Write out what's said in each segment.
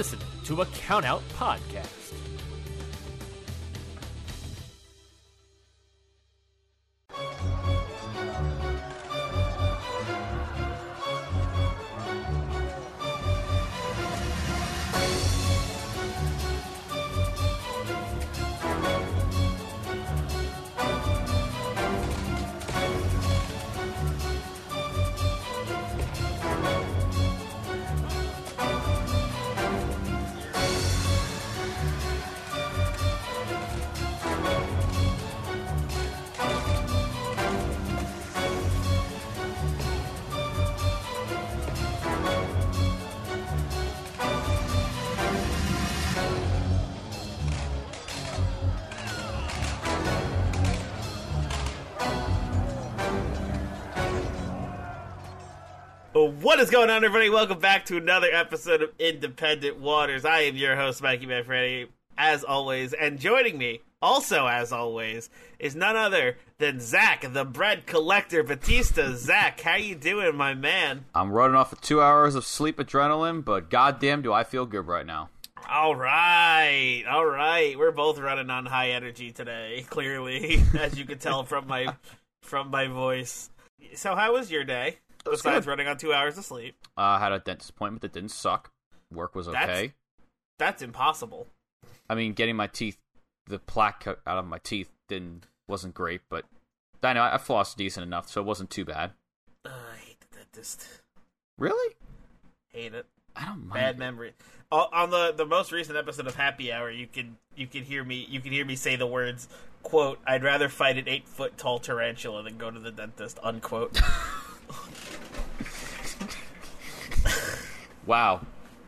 Listening to a Countout Podcast. Is going on, everybody? Welcome back to another episode of Independent Waters. I am your host, Mikey Manfredi, as always, and joining me, also as always, is none other than Zach, the bread collector Batista. Zach, how you doing, my man? I'm running off of two hours of sleep adrenaline, but goddamn, do I feel good right now. All right, all right. We're both running on high energy today. Clearly, as you can tell from my from my voice. So, how was your day? Besides good. running on two hours of sleep. Uh, I had a dentist appointment that didn't suck. Work was okay. That's impossible. I mean, getting my teeth, the plaque out of my teeth didn't wasn't great, but I know I flossed decent enough, so it wasn't too bad. Uh, I hate the dentist. Really? Hate it. I don't mind. Bad it. memory. Uh, on the the most recent episode of Happy Hour, you can you can hear me you can hear me say the words quote I'd rather fight an eight foot tall tarantula than go to the dentist unquote. Wow.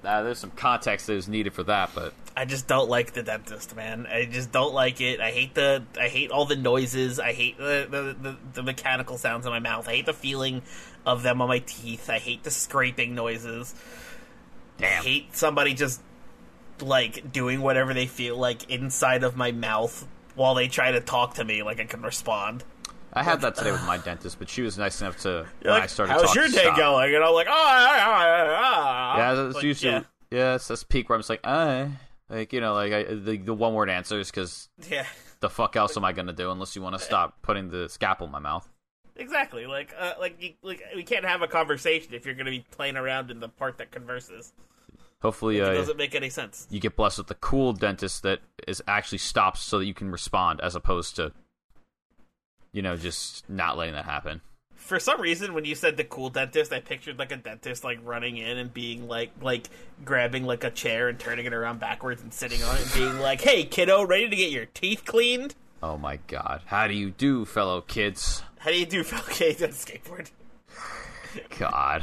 Uh, there's some context that is needed for that, but I just don't like the dentist, man. I just don't like it. I hate the I hate all the noises. I hate the the, the, the mechanical sounds in my mouth. I hate the feeling of them on my teeth. I hate the scraping noises. I hate somebody just like doing whatever they feel like inside of my mouth while they try to talk to me like I can respond. I had that today with my dentist, but she was nice enough to You're when like, I started talking. How's your day stop. going? And I'm like, oh, ah, ah, ah, ah." Yeah, that's Like, usually yeah, yeah. it's this peak where I'm just like, uh, like you know, like I, the the one word answers because yeah, the fuck else am I gonna do unless you want to stop putting the scalpel in my mouth? exactly. Like, uh, like, you, like we can't have a conversation if you're going to be playing around in the part that converses. Hopefully, It uh, doesn't make any sense. you get blessed with the cool dentist that is actually stops so that you can respond, as opposed to, you know, just not letting that happen. For some reason, when you said the cool dentist, I pictured like a dentist like running in and being like, like grabbing like a chair and turning it around backwards and sitting on it and being like, "Hey, kiddo, ready to get your teeth cleaned? Oh my god, how do you do, fellow kids? How do you do, fellow kids on a skateboard?" God,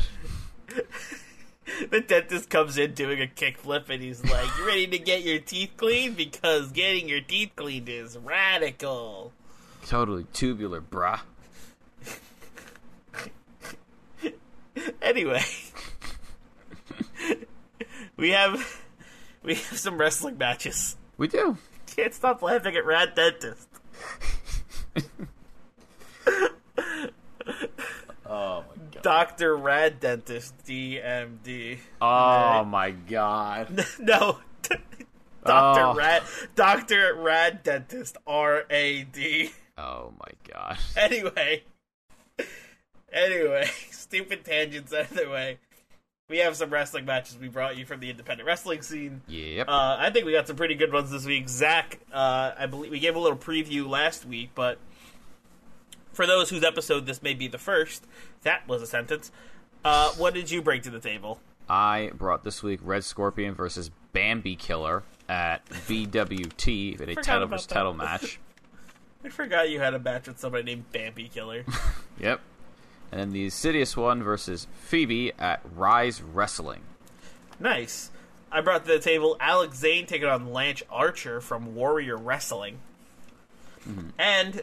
the dentist comes in doing a kickflip and he's like, You ready to get your teeth cleaned? Because getting your teeth cleaned is radical. Totally tubular, brah. Anyway, we have we have some wrestling matches. We do. Can't stop laughing at Rad Dentist. Oh my god. Doctor Rad Dentist DMD. Oh my god. no. Doctor Oh. Rad Doctor Rad Dentist R A D. Oh my gosh. Anyway, anyway, stupid tangents out of the way. We have some wrestling matches we brought you from the independent wrestling scene. Yep. Uh, I think we got some pretty good ones this week. Zach, uh, I believe we gave a little preview last week, but for those whose episode this may be the first, that was a sentence. Uh, what did you bring to the table? I brought this week Red Scorpion versus Bambi Killer at BWT in a title versus title match. I forgot you had a match with somebody named Bambi Killer. Yep. And then the Insidious one versus Phoebe at Rise Wrestling. nice. I brought to the table Alex Zayne taking on Lance Archer from Warrior Wrestling, and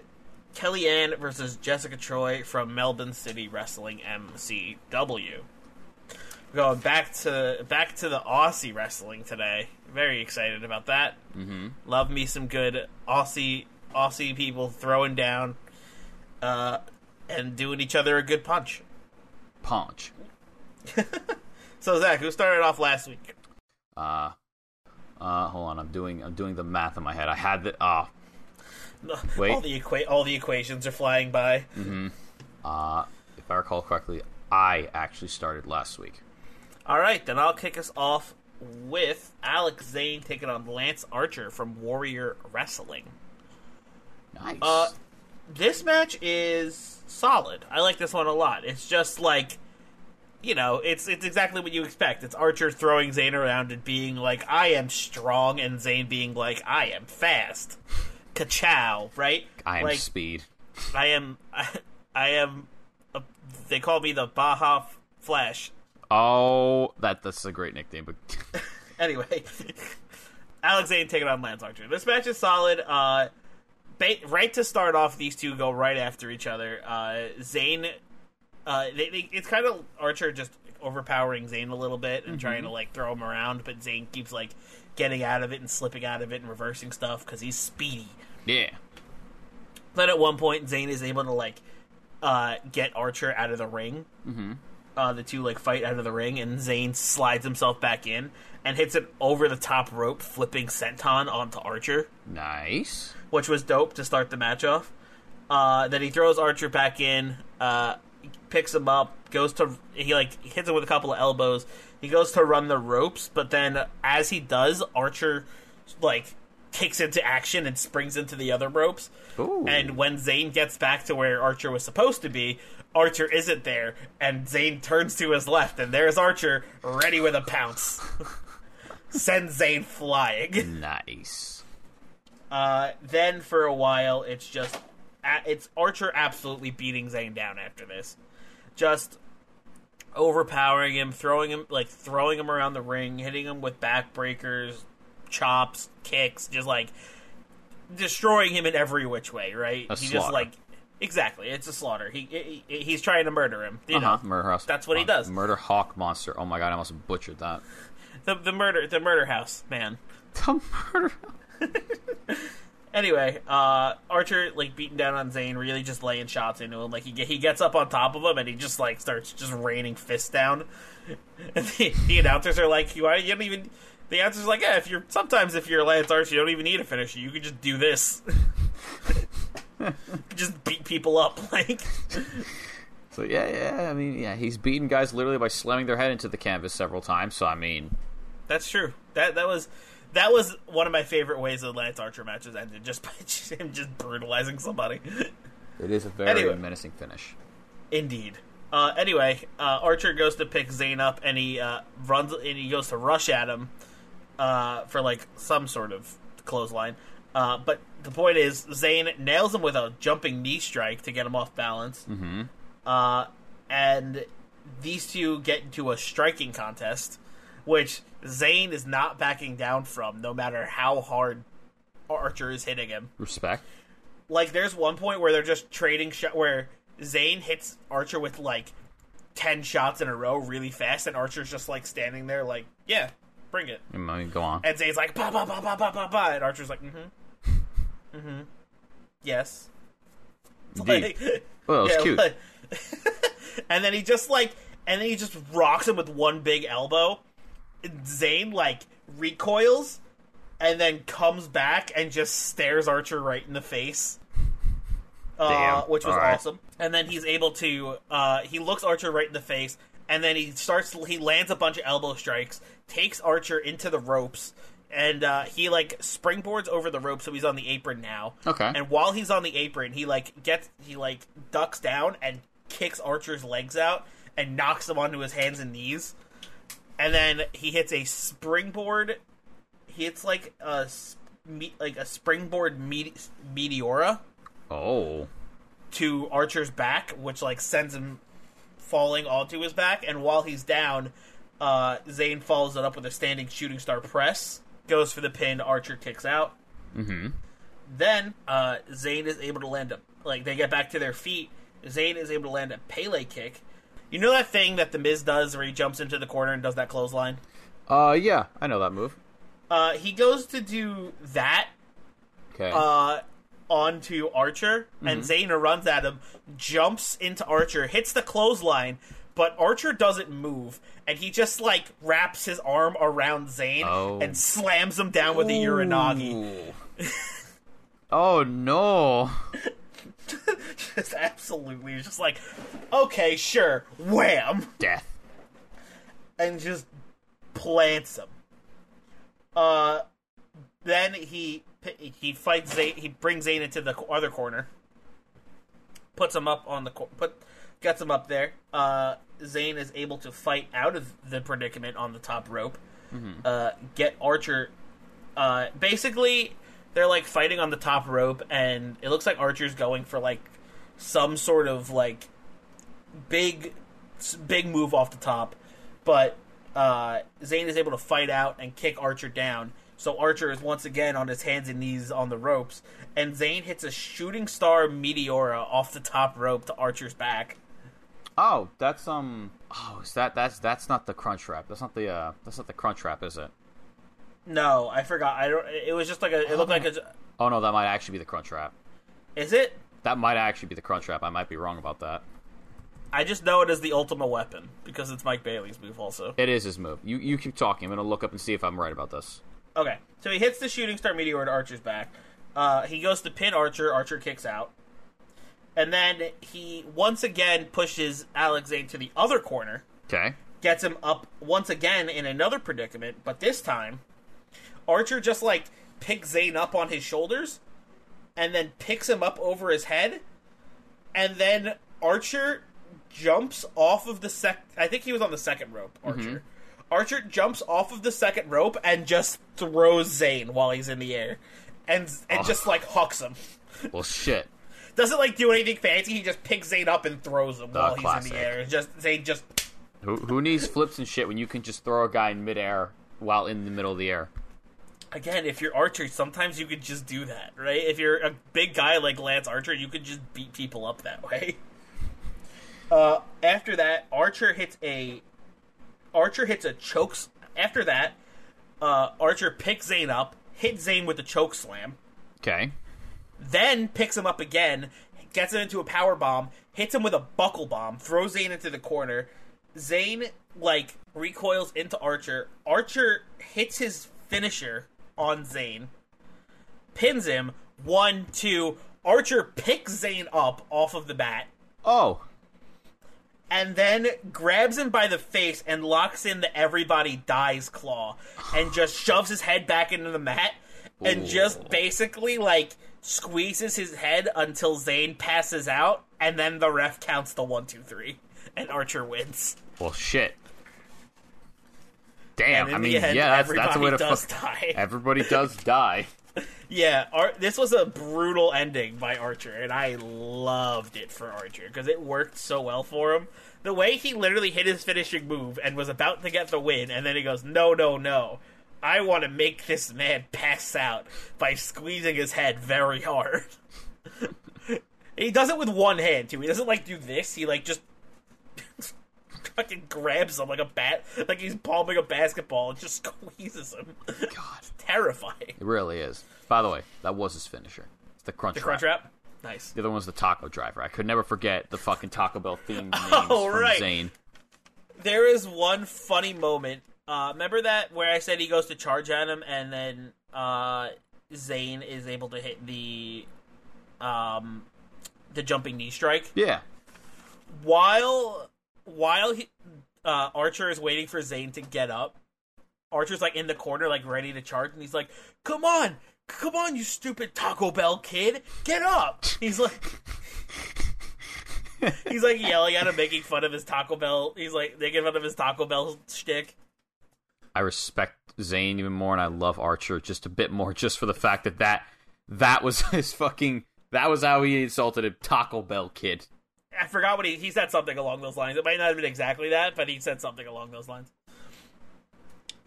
Kellyanne versus Jessica Troy from Melbourne City Wrestling MCW. Going back to back to the Aussie wrestling today. Very excited about that. Mm-hmm. Love me some good Aussie Aussie people throwing down uh, and doing each other a good punch. Punch. So Zach, who started off last week? Uh, uh, hold on. I'm doing I'm doing the math in my head. I had the ah. Wait. all the equa- all the equations are flying by. uh, if I recall correctly, I actually started last week. All right, then I'll kick us off with Alex Zayne taking on Lance Archer from Warrior Wrestling. Nice. Uh, this match is solid. I like this one a lot. It's just like, you know, it's it's exactly what you expect. It's Archer throwing Zayne around and being like, "I am strong," and Zayne being like, "I am fast." Ka-chow, right? I am like, speed. I am. I, I am. A, they call me the Baja Flash. Oh, that that's a great nickname. But Anyway, Alex Zayne taking on Lance Archer. This match is solid. Uh, ba- right to start off, these two go right after each other. Uh, Zayne, uh, they, they, it's kind of Archer just overpowering Zayne a little bit and trying to like throw him around, but Zayne keeps like getting out of it and slipping out of it and reversing stuff because he's speedy. yeah, Then at one point, Zayne is able to like uh, get Archer out of the ring. Mm-hmm. Uh, the two like fight out of the ring, and Zayne slides himself back in and hits an over the top rope, flipping senton onto Archer, nice. Which was dope to start the match off. Uh, then he throws Archer back in, uh, picks him up, goes to he like hits him with a couple of elbows. He goes to run the ropes, but then as he does, Archer like kicks into action and springs into the other ropes. Ooh. And when Zayne gets back to where Archer was supposed to be, Archer isn't there, and Zayne turns to his left, and there's Archer ready with a pounce. Sends Zayne flying. Nice. Uh, then for a while, it's just it's Archer absolutely beating Zayne down after this, just overpowering him, throwing him like throwing him around the ring, hitting him with backbreakers, chops, kicks, just like destroying him in every which way. Right? A he just slaughter. like exactly, it's a slaughter. He, he he's trying to murder him. You Uh-huh. know, Murder House. That's what he does. Murder Hawk Monster. Oh my god, I almost butchered that. the the murder the murder house man. The murder. Anyway, uh, Archer like beating down on Zayne, really just laying shots into him. Like he he gets up on top of him and he just like starts just raining fists down. And the, the announcers are like, "You you don't even." The answer's like, "Yeah, if you're sometimes if you're a Lance Archer, you don't even need a finisher. You can just do this. just beat people up like." So yeah, yeah. I mean, yeah, he's beaten guys literally by slamming their head into the canvas several times. So I mean, That's true. That that was that was one of my favorite ways the Lance Archer matches ended, just by him just brutalizing somebody. it is a very Anyway. menacing finish. Indeed. Uh, anyway, uh, Archer goes to pick Zayne up, and he uh, runs and he goes to rush at him uh, for like some sort of clothesline. Uh, but the point is, Zayne nails him with a jumping knee strike to get him off balance. Mm-hmm. Uh, and these two get into a striking contest, which Zayne is not backing down from, no matter how hard Archer is hitting him Respect. like there's one point where they're just trading shot where Zayne hits Archer with like ten shots in a row really fast, and Archer's just like standing there like, yeah, bring it. I mean, go on. And Zayne's like, ba ba ba ba ba ba ba, and Archer's like, mm-hmm, mm-hmm, yes. Like- Well, it was yeah, cute. like- and then he just like, and then he just rocks him with one big elbow. Zayne like recoils, and then comes back and just stares Archer right in the face. Uh, which was right. awesome. And then he's able to, uh, he looks Archer right in the face, and then he starts, he lands a bunch of elbow strikes, takes Archer into the ropes, and uh, he like springboards over the rope, so he's on the apron now. Okay. And while he's on the apron, he like gets, he like ducks down and kicks Archer's legs out and knocks him onto his hands and knees. And then he hits a springboard. He hits like a like a springboard mete- meteora Oh, to Archer's back, which like sends him falling onto his back. And while he's down, Uh, Zayne follows it up with a standing shooting star press, goes for the pin. Archer kicks out. Mm-hmm. Then uh, Zayne is able to land a like they get back to their feet. Zayne is able to land a Pele kick. You know that thing that the Miz does where he jumps into the corner and does that clothesline. Uh, yeah, I know that move. Uh, he goes to do that Okay. uh, onto Archer, and Zayne runs at him, jumps into Archer, hits the clothesline, but Archer doesn't move, and he just like wraps his arm around Zayne Oh. and slams him down with the uranage. Oh no! Just absolutely, it's just like, okay, sure, wham, Death. and just plants him. Uh, then he he fights Zayne. He brings Zayne into the other corner, puts him up on the cor- put gets him up there. Uh, Zayne is able to fight out of the predicament on the top rope. Uh, get Archer. Uh, basically, they're like fighting on the top rope, and it looks like Archer's going for like some sort of like big big move off the top, but uh, Zayne is able to fight out and kick Archer down. So Archer is once again on his hands and knees on the ropes, and Zayne hits a shooting star meteora off the top rope to Archer's back. Oh, that's um. Oh, is that that's that's not the crunch wrap? That's not the uh. That's not the crunch wrap, is it? No, I forgot. I don't. It was just like a. It looked like a. Oh no, that might actually be the crunch wrap. Is it? That might actually be the crunch wrap. I might be wrong about that. I just know it as the ultimate Weapon because it's Mike Bailey's move. Also, It is his move. You you keep talking. I'm gonna look up and see if I'm right about this. okay. So he hits the shooting star meteor to Archer's back. Uh, he goes to pin Archer. Archer kicks out. And then he once again pushes Alex Zayne to the other corner. Okay. gets him up once again in another predicament, but this time Archer just like picks Zayne up on his shoulders and then picks him up over his head and then Archer jumps off of the sec I think he was on the second rope, mm-hmm. Archer. Archer jumps off of the second rope and just throws Zayne while he's in the air. And and just like hucks him. Well, shit. Doesn't like do anything fancy, he just picks Zayne up and throws him ah, while he's in the air. Just Zayne just Who who needs flips and shit when you can just throw a guy in midair while in the middle of the air? Again, if you're Archer, sometimes you could just do that, right? If you're a big guy like Lance Archer, you could just beat people up that way. Uh, after that, Archer hits a Archer hits a chokes. After that, uh, Archer picks Zayne up, hits Zayne with a choke slam, Okay. then picks him up again, gets him into a power bomb, hits him with a buckle bomb, throws Zayne into the corner. Zayne like recoils into Archer. Archer hits his finisher on Zayne, pins him. One, two. Archer picks Zayne up off of the mat, Oh. and then grabs him by the face and locks in the everybody dies claw and just shoves his head back into the mat and Ooh. just basically like squeezes his head until Zayne passes out and then the ref counts the one, two, three, and Archer wins. Well, shit. Damn. I mean, end, yeah, that's that's a way to does fuck. die. Everybody does die. Yeah, Ar- this was a brutal ending by Archer, and I loved it for Archer because it worked so well for him. The way he literally hit his finishing move and was about to get the win, and then he goes, "No, no, no! I want to make this man pass out by squeezing his head very hard." he does it with one hand too. He doesn't like do this. He like just fucking grabs him like a bat, like he's palming a basketball, and just squeezes him. God. Terrifying. It really is. By the way, that was his finisher. It's the crunch The wrap. crunch wrap, nice. The other one was the taco driver. I could never forget the fucking Taco Bell theme. names Oh, from right. Zayne. there is one funny moment. Uh, remember that where I said he goes to charge at him, and then uh, Zayne is able to hit the um, the jumping knee strike Yeah. while while he, uh, Archer is waiting for Zayne to get up. Archer's like in the corner, like ready to charge, and he's like, "Come on, come on, you stupid Taco Bell kid, get up!" He's like. He's like yelling at him, making fun of his Taco Bell. He's like making fun of his Taco Bell shtick. I respect Zayne even more, and I love Archer just a bit more, just for the fact that that that was his fucking that was how he insulted a Taco Bell kid. I forgot what he he said something along those lines. It might not have been exactly that, but he said something along those lines.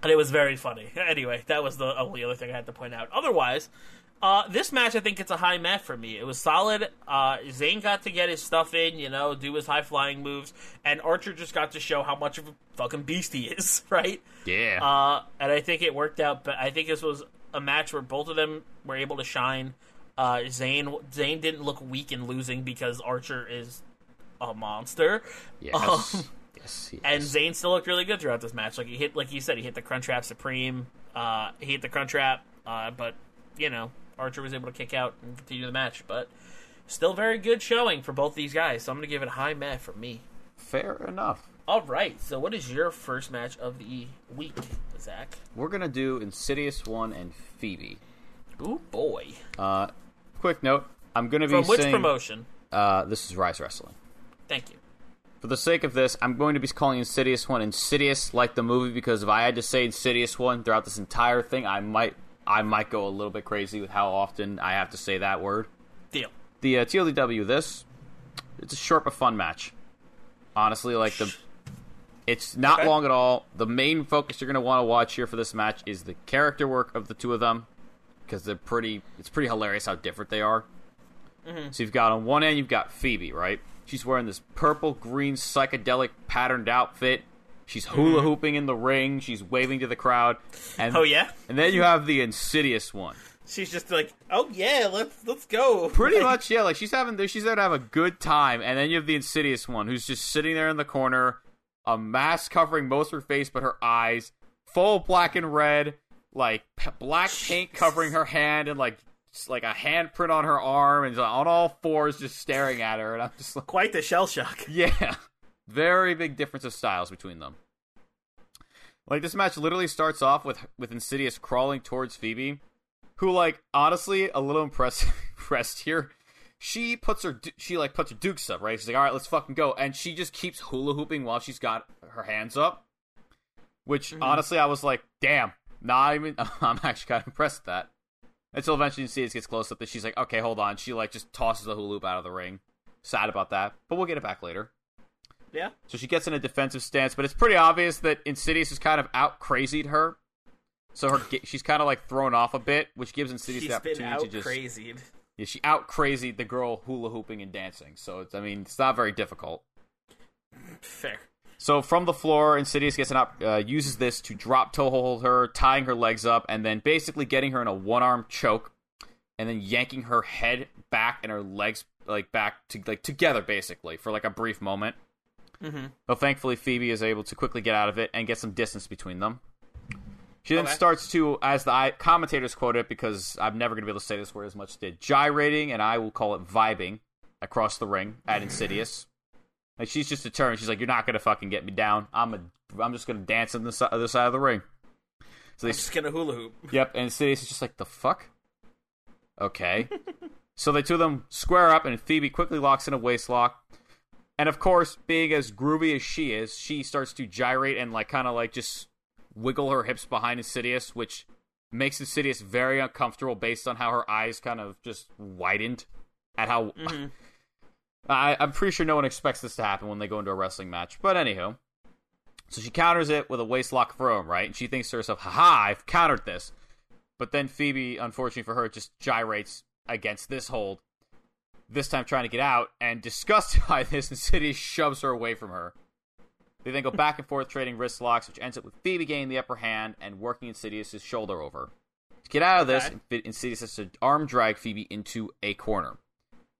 and it was very funny. Anyway, that was the only other thing I had to point out. Otherwise, uh, this match I think it's a high mat for me. It was solid. Uh, Zayne got to get his stuff in, you know, do his high flying moves, and Archer just got to show how much of a fucking beast he is, right? Yeah. Uh, and I think it worked out. But I think this was a match where both of them were able to shine. Uh, Zayne Zayne didn't look weak in losing because Archer is a monster. yes. um, yes. Yes. And Zayne still looked really good throughout this match. Like he hit, like you said, he hit the Crunchwrap Supreme. Uh, he hit the Crunchwrap, uh, but you know Archer was able to kick out and continue the match. But still very good showing for both these guys. So I'm gonna give it a high mat for me. Fair enough. All right. So what is your first match of the week, Zach? We're gonna do Insidious One and Phoebe. Ooh boy. Uh, quick note: I'm gonna be From which saying promotion? Uh, this is Rise Wrestling. Thank you. For the sake of this, I'm going to be calling Insidious One Insidious like the movie because if I had to say Insidious One throughout this entire thing, I might I might go a little bit crazy with how often I have to say that word. Deal. The uh, TLDW this it's a short but fun match. Honestly, like the it's not Okay. long at all. The main focus you're going to want to watch here for this match is the character work of the two of them because they're pretty it's pretty hilarious how different they are. So you've got on one end you've got Phoebe, right? She's wearing this purple green psychedelic patterned outfit. She's hula mm. hooping in the ring. She's waving to the crowd. And Oh yeah. and then you have the insidious one. She's just like, oh yeah, let's let's go. Pretty much, yeah. Like she's having, she's there to have a good time, and then you have the insidious one who's just sitting there in the corner, a mask covering most of her face but her eyes, full black and red, like p- black paint covering her hand, and like like a handprint on her arm, and on all fours, just staring at her. And I'm just like, Quite the shell shock. yeah, very big difference of styles between them. Like this match literally starts off with with Insidious crawling towards Phoebe, who like honestly a little impressed impressed here. She puts her she like puts her dukes up right. She's like, all right, let's fucking go, and she just keeps hula hooping while she's got her hands up. Which mm-hmm. honestly, I was like, damn, not even. I'm actually kind of impressed with that. Until eventually Insidious gets close up, that she's like, okay, hold on. She like just tosses the hula hoop out of the ring. Sad about that, but we'll get it back later. Yeah. So she gets in a defensive stance, but it's pretty obvious that Insidious has kind of out crazied her. So her she's kind of like thrown off a bit, which gives Insidious She's the opportunity to just crazied. yeah, she out crazied the girl hula hooping and dancing. So it's I mean it's not very difficult. Fair. So from the floor, Insidious gets an op- uh, uses this to drop toe hold her, tying her legs up, and then basically getting her in a one arm choke, and then yanking her head back and her legs like back to like together basically for like a brief moment. Mm-hmm. But thankfully, Phoebe is able to quickly get out of it and get some distance between them. She then Okay. starts to, as the commentators quote it, because I'm never going to be able to say this word as much as did, gyrating, and I will call it vibing across the ring at Insidious. Like she's just determined. She's like, "You're not going to fucking get me down. I'm a, I'm just going to dance on the other side of the ring." So they I'm just gonna hula hoop. Yep, and Insidious is just like, the fuck? Okay. so the two of them square up, and Phoebe quickly locks in a waist lock. And of course, being as groovy as she is, she starts to gyrate and, like, kind of like just wiggle her hips behind Insidious, which makes Insidious very uncomfortable based on how her eyes kind of just widened at how. Mm-hmm. I, I'm pretty sure no one expects this to happen when they go into a wrestling match. But anywho. So she counters it with a waist lock her right? And she thinks to herself, haha, I've countered this. But then Phoebe, unfortunately for her, just gyrates against this hold, this time trying to get out, and disgusted by this, Insidious shoves her away from her. They then go back and forth trading wrist locks, which ends up with Phoebe gaining the upper hand and working Insidious's shoulder over. To get out of this, Okay. Insidious has to arm drag Phoebe into a corner.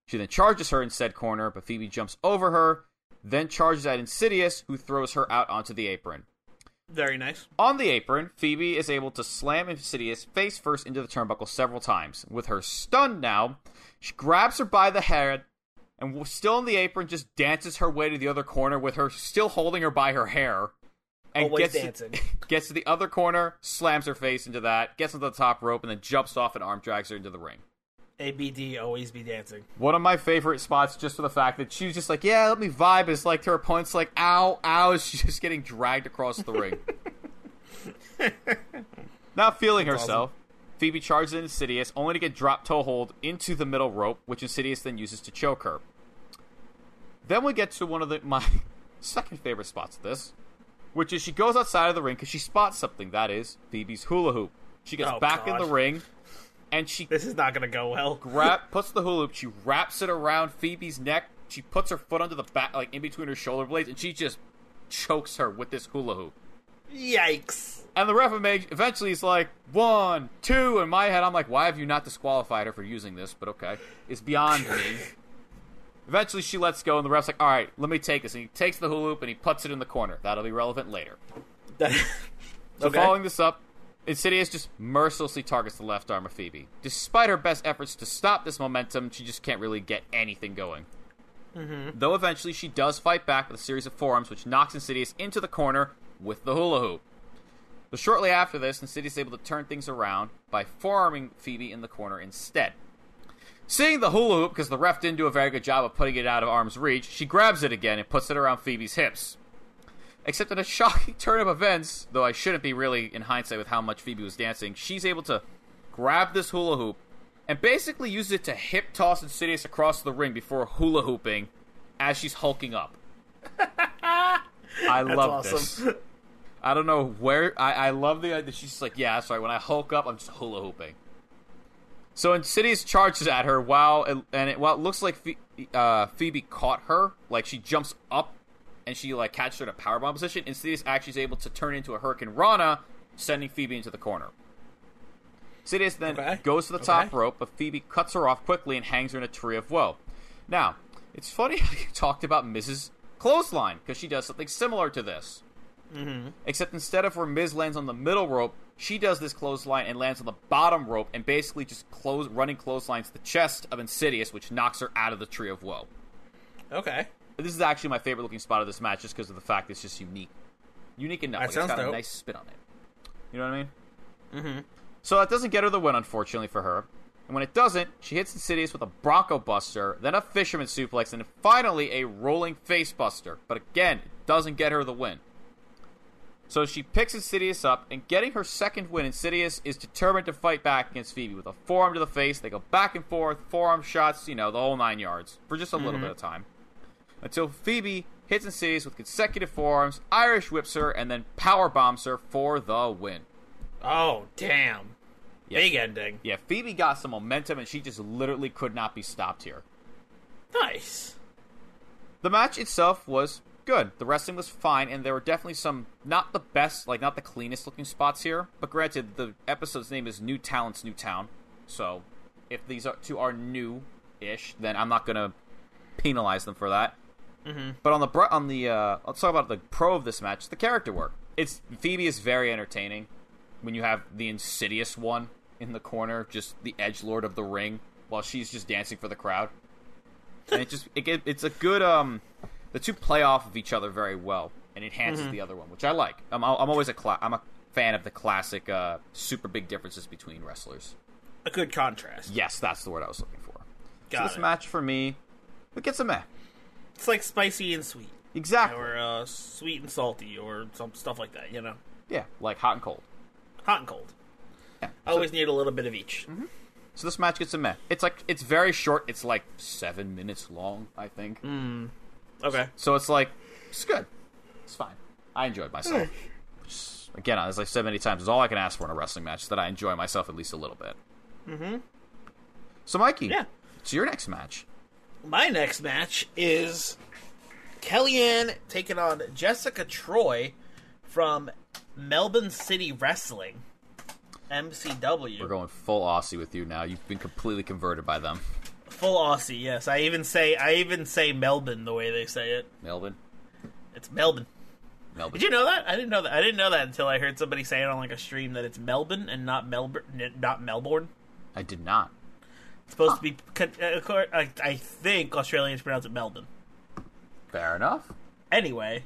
She then charges her in said corner, but Phoebe jumps over her, then charges at Insidious, who throws her out onto the apron. Very nice. On the apron, Phoebe is able to slam Insidious face first into the turnbuckle several times. With her stunned now, she grabs her by the head and, still on the apron, just dances her way to the other corner with her still holding her by her hair. And Always gets dancing. To, gets to the other corner, slams her face into that, gets to the top rope, and then jumps off and arm drags her into the ring. ABD always be dancing. One of my favorite spots, just for the fact that she was just like, "Yeah, let me vibe." Is like to her opponent's like, "Ow, ow!" She's just getting dragged across the ring. Not feeling herself, Phoebe charges in Insidious, only to get drop toe hold into the middle rope, which Insidious then uses to choke her. Then we get to one of the my second favorite spots of this. which is she goes outside of the ring because she spots something. That is Phoebe's hula hoop. She gets Oh, back in the ring, and she This is not gonna go well. grab puts the hula hoop. She wraps it around Phoebe's neck. She puts her foot under the back, like in between her shoulder blades, and she just chokes her with this hula hoop. Yikes! And the ref eventually is like, one, two. In my head, I'm like, why have you not disqualified her for using this? But okay. It's beyond me. Eventually, she lets go, and the ref's like, all right, let me take this. And he takes the hula hoop and he puts it in the corner. That'll be relevant later. So, Okay. following this up, Insidious just mercilessly targets the left arm of Phoebe. Despite her best efforts to stop this momentum, she just can't really get anything going. Mm-hmm. Though eventually she does fight back with a series of forearms, which knocks Insidious into the corner with the hula hoop. But shortly after this, Insidious is able to turn things around by forearming Phoebe in the corner instead. Seeing the hula hoop, because the ref didn't do a very good job of putting it out of arm's reach, she grabs it again and puts it around Phoebe's hips. Except in a shocking turn of events, though I shouldn't be really in hindsight with how much Phoebe was dancing, she's able to grab this hula hoop and basically use it to hip toss Insidious across the ring before hula hooping as she's hulking up. I love awesome. this. I don't know where I, I love the idea. She's like, yeah, that's right. When I hulk up, I'm just hula hooping. So Insidious charges at her while it, and it, while it looks like Phe- uh, Phoebe caught her, like she jumps up and she like catches her in a powerbomb position. And Insidious actually is able to turn into a hurricanrana, sending Phoebe into the corner. Insidious then Okay. goes to the top Okay. rope, but Phoebe cuts her off quickly and hangs her in a tree of woe. Now, it's funny how you talked about Miz's Clothesline because she does something similar to this. Mm-hmm. Except instead of where Miz lands on the middle rope, she does this clothesline and lands on the bottom rope and basically just close running clotheslines the chest of Insidious, which knocks her out of the Tree of Woe. Okay. This is actually my favorite looking spot of this match just because of the fact it's just unique. Unique enough. That Like, sounds it's got a nice spin on it. You know what I mean? Mm-hmm. So that doesn't get her the win, unfortunately, for her. And when it doesn't, she hits Insidious with a Bronco Buster, then a Fisherman Suplex, and finally a Rolling Face Buster. But again, it doesn't get her the win. So she picks Insidious up, and getting her second win, Insidious is determined to fight back against Phoebe with a forearm to the face. They go back and forth, forearm shots, you know, the whole nine yards, for just a little bit of time. Until Phoebe hits Insidious with consecutive forearms, Irish whips her, and then power bombs her for the win. Oh damn! Yeah. Big ending. Yeah, Phoebe got some momentum, and she just literally could not be stopped here. Nice. The match itself was good. The wrestling was fine, and there were definitely some not the best, like not the cleanest looking spots here. But granted, the episode's name is New Talents, New Town. So if these are, two are new-ish, then I'm not gonna penalize them for that. Mm-hmm. But on the on the uh, let's talk about the pro of this match, the character work. It's Phoebe is very entertaining when you have the insidious one in the corner, just the edge lord of the ring, while she's just dancing for the crowd and it just it, it's a good um the two play off of each other very well and enhances the other one which i like i'm, I'm always a cla- i'm a fan of the classic uh super big differences between wrestlers A good contrast. yes that's the word i was looking for so this it. match for me it gets a meh It's like spicy and sweet, exactly. Or uh, sweet and salty, or some stuff like that. You know, yeah like hot and cold. Hot and cold. yeah. I always need a little bit of each. so this match gets a meh. It's like it's very short. It's like seven minutes long i think. Okay. so it's like it's good. It's fine. I enjoyed myself. Which, again as i've said many times is all i can ask for in a wrestling match is that i enjoy myself at least a little bit. Mm-hmm. So mikey Yeah. it's your next match My next match is Kellyanne taking on Jessica Troy from Melbourne City Wrestling, MCW. we're going full aussie with you now you've been completely converted by them Full Aussie, yes. I even say I even say Melbourne the way they say it. melbourne It's Melbourne. melbourne Did you know that? I didn't know that. I didn't know that until I heard somebody say it on like a stream that it's Melbourne and not Melbourne, not Melbourne. i did not supposed to be. con- uh, accord- I, I think Australians pronounce it Melbourne. fair enough Anyway,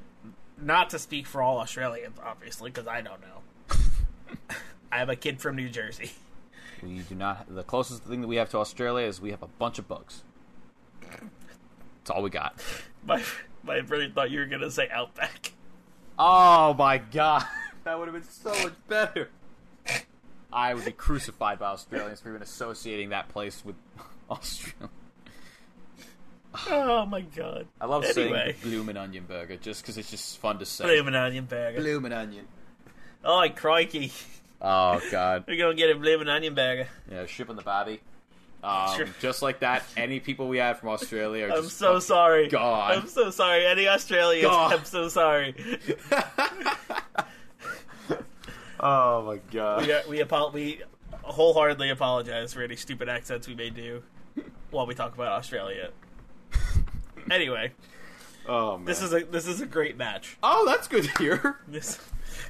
not to speak for all Australians, obviously, because I don't know. I have a kid from New Jersey. we do not the closest thing that we have to australia is we have a bunch of bugs that's all we got My my brother thought you were gonna say Outback. Oh my god, that would have been so much better. I would be crucified by Australians for even associating that place with Australia. Oh my god. I love Anyway. saying bloomin' onion burger just because it's just fun to say. Bloomin' onion burger. Bloomin' onion. Oh, crikey. Oh god. We're gonna get a bloomin' onion burger. Yeah, shipping the babby. Um, Sure. Just like that, any people we have from Australia are I'm just so sorry. God, I'm so sorry. Any Australians, God. I'm so sorry. Oh my god. We, we, apo- we wholeheartedly apologize for any stupid accents we may do while we talk about Australia. Anyway, Oh man. this is a this is a great match. Oh, that's good to hear. This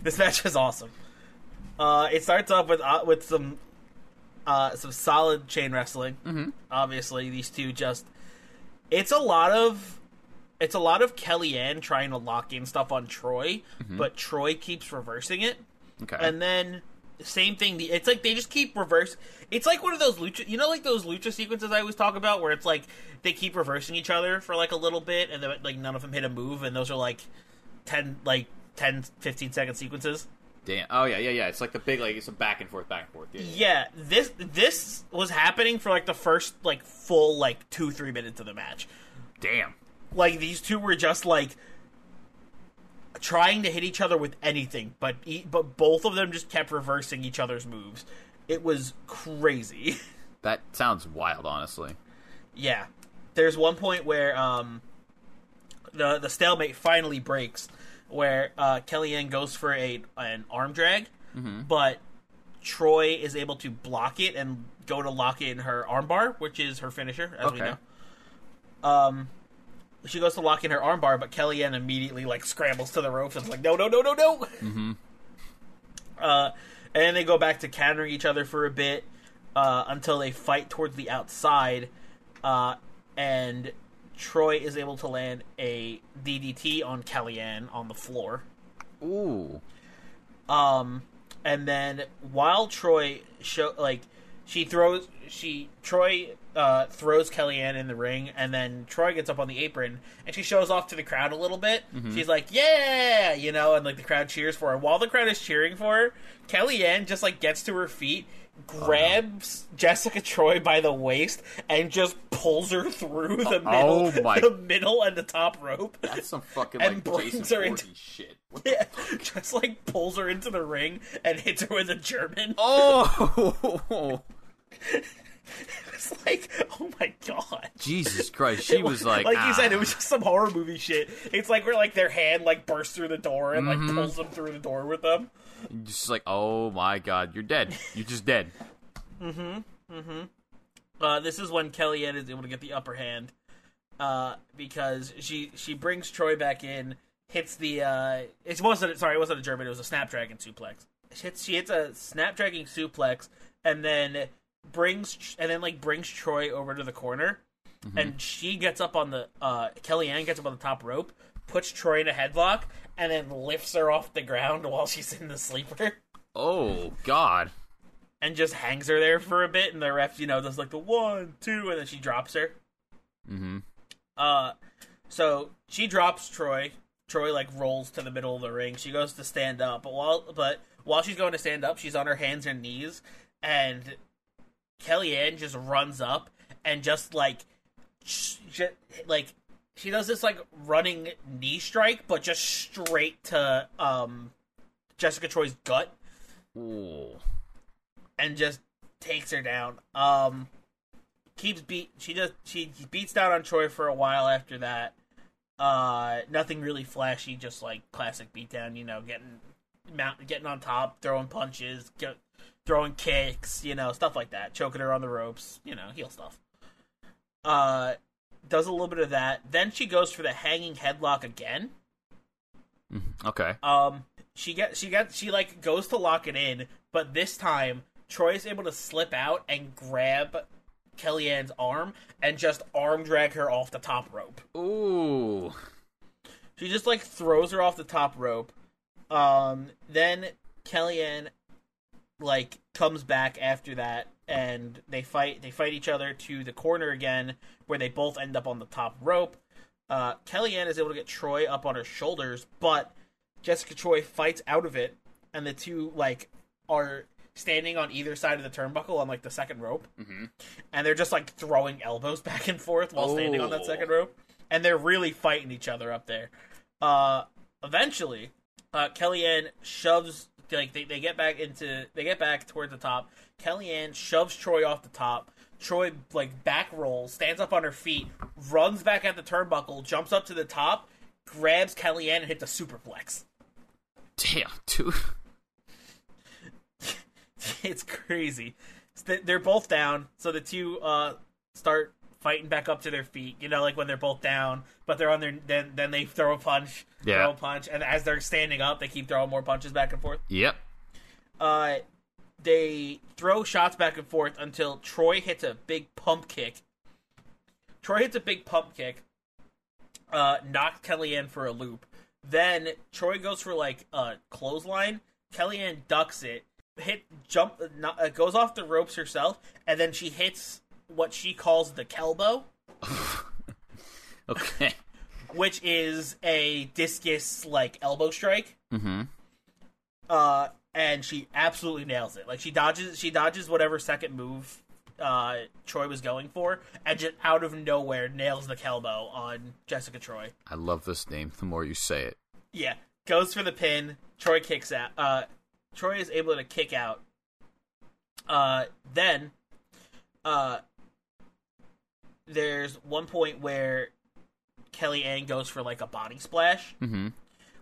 this match is awesome. Uh, it starts off with uh, with some uh, some solid chain wrestling. Mm-hmm. Obviously, these two just it's a lot of it's a lot of Kellyanne trying to lock in stuff on Troy, but Troy keeps reversing it, Okay. and then same thing. It's like they just keep reverse. It's like one of those lucha, you know, like those lucha sequences I always talk about, where it's like they keep reversing each other for like a little bit, and then like none of them hit a move, and those are like ten like 10, 15 second sequences. Damn. Oh yeah, yeah, yeah. It's like the big, like it's a back and forth, back and forth. Yeah. yeah. Yeah, this this was happening for like the first like full like two three minutes of the match. Damn. Like these two were just like trying to hit each other with anything, but e- but both of them just kept reversing each other's moves. It was crazy. That sounds wild, honestly. yeah, there's one point where um the the stalemate finally breaks, where uh, Kellyanne goes for a an arm drag, but Troy is able to block it and go to lock it in her armbar, which is her finisher, as we know. Um, she goes to lock in her armbar, but Kellyanne immediately like scrambles to the ropes and is like, no, no, no, no, no. Mm-hmm. Uh, and they go back to countering each other for a bit uh, until they fight towards the outside, uh, and Troy is able to land a DDT on Kellyanne on the floor. Ooh. Um, and then while Troy show like she throws she Troy uh, throws Kellyanne in the ring, and then Troy gets up on the apron and she shows off to the crowd a little bit. She's like, "Yeah," you know, and like the crowd cheers for her. While the crowd is cheering for her, Kellyanne just like gets to her feet. Grabs Jessica Troy by the waist and just pulls her through the middle, Oh the middle and the top rope. That's some fucking And like brings Jason her into shit. What Yeah, just like pulls her into the ring and hits her with a German. Oh, It's like, oh my god. Jesus Christ! She It was like, like you said, ah. it was just some horror movie shit. It's like where like their hand like bursts through the door and Mm-hmm. like pulls them through the door with them. just like, oh my God, you're dead. You're just dead. Mm-hmm. Mm-hmm. Uh, this is when Kellyanne is able to get the upper hand uh, because she she brings Troy back in, hits the uh, it wasn't sorry it wasn't a German it was a Snapdragon suplex. She hits, she hits a Snapdragon suplex and then brings and then like brings Troy over to the corner, and she gets up on the uh, Kellyanne gets up on the top rope, puts Troy in a headlock, and then lifts her off the ground while she's in the sleeper. Oh God. And just hangs her there for a bit, and the ref, you know, does like the one, two, and then she drops her. Mm-hmm. Uh, so she drops Troy. Troy like rolls to the middle of the ring. She goes to stand up, but while but while she's going to stand up, she's on her hands and knees, and Kellyanne just runs up and just like, sh- like she does this like running knee strike, but just straight to um Jessica Troy's gut Ooh. and just takes her down. Um, keeps beat. She just she beats down on Troy for a while after that. Uh, nothing really flashy, just like classic beatdown. You know, getting mount, getting on top, throwing punches, get, throwing kicks. You know, stuff like that. Choking her on the ropes. You know, heel stuff. Uh, does a little bit of that. Then she goes for the hanging headlock again. Okay. Um, she get she got she like goes to lock it in, but this time Troy is able to slip out and grab Kellyanne's arm and just arm drag her off the top rope. Ooh. She just like throws her off the top rope. Um, then Kellyanne like comes back after that and they fight they fight each other to the corner again where they both end up on the top rope. Uh, Kellyanne is able to get Troy up on her shoulders, but Jessica Troy fights out of it and the two like are standing on either side of the turnbuckle on like the second rope, and they're just like throwing elbows back and forth while standing on that Oh. second rope, and they're really fighting each other up there. Uh, eventually, uh, Kellyanne shoves like they, they get back into they get back toward the top. Kellyanne shoves Troy off the top. Troy like back rolls, stands up on her feet, runs back at the turnbuckle, jumps up to the top, grabs Kellyanne and hits a superplex. Damn, dude. it's crazy. They're both down, so the two uh start fighting back up to their feet. You know, like when they're both down, but they're on their then then they throw a punch, Yeah. throw a punch, and as they're standing up, they keep throwing more punches back and forth. Yep. Uh, they throw shots back and forth until Troy hits a big pump kick. Troy hits a big pump kick, uh, knocks Kellyanne for a loop. Then Troy goes for like a clothesline. Kellyanne ducks it, hit jump, not, uh, goes off the ropes herself, and then she hits what she calls the kelbo, Okay. which is a discus like elbow strike. Mm-hmm. uh, and she absolutely nails it. Like she dodges, she dodges whatever second move uh, Troy was going for, and just out of nowhere nails the Kelbo on Jessica Troy. I love this name. The more you say it. Yeah, goes for the pin. Troy kicks out. Uh, Troy is able to kick out. Uh, then, uh, there's one point where Kellyanne goes for like a body splash. Mm-hmm.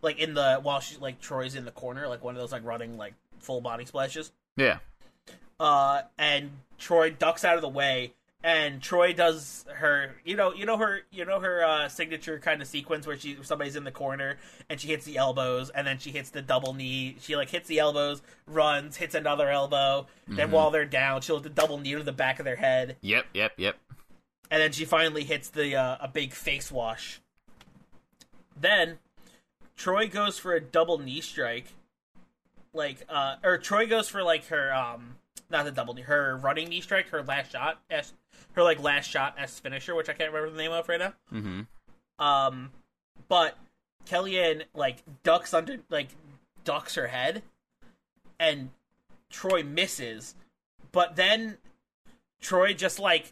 like in the while she like Troy's in the corner, like one of those like running like full body splashes. Yeah. Uh, and Troy ducks out of the way, and Troy does her, you know, you know her, you know her uh, signature kind of sequence where she somebody's in the corner and she hits the elbows, and then she hits the double knee. She like hits the elbows, runs, hits another elbow. Then while they're down, she'll hit the double knee to the back of their head, Yep. Yep. Yep. And then she finally hits the uh, a big face wash. Then Troy goes for a double knee strike, like uh, or Troy goes for like her um not the double knee, her running knee strike, her last shot, as her like last shot as finisher, which I can't remember the name of right now. Mm-hmm. Um, but Kellyanne like ducks under, like ducks her head, and Troy misses. But then Troy just like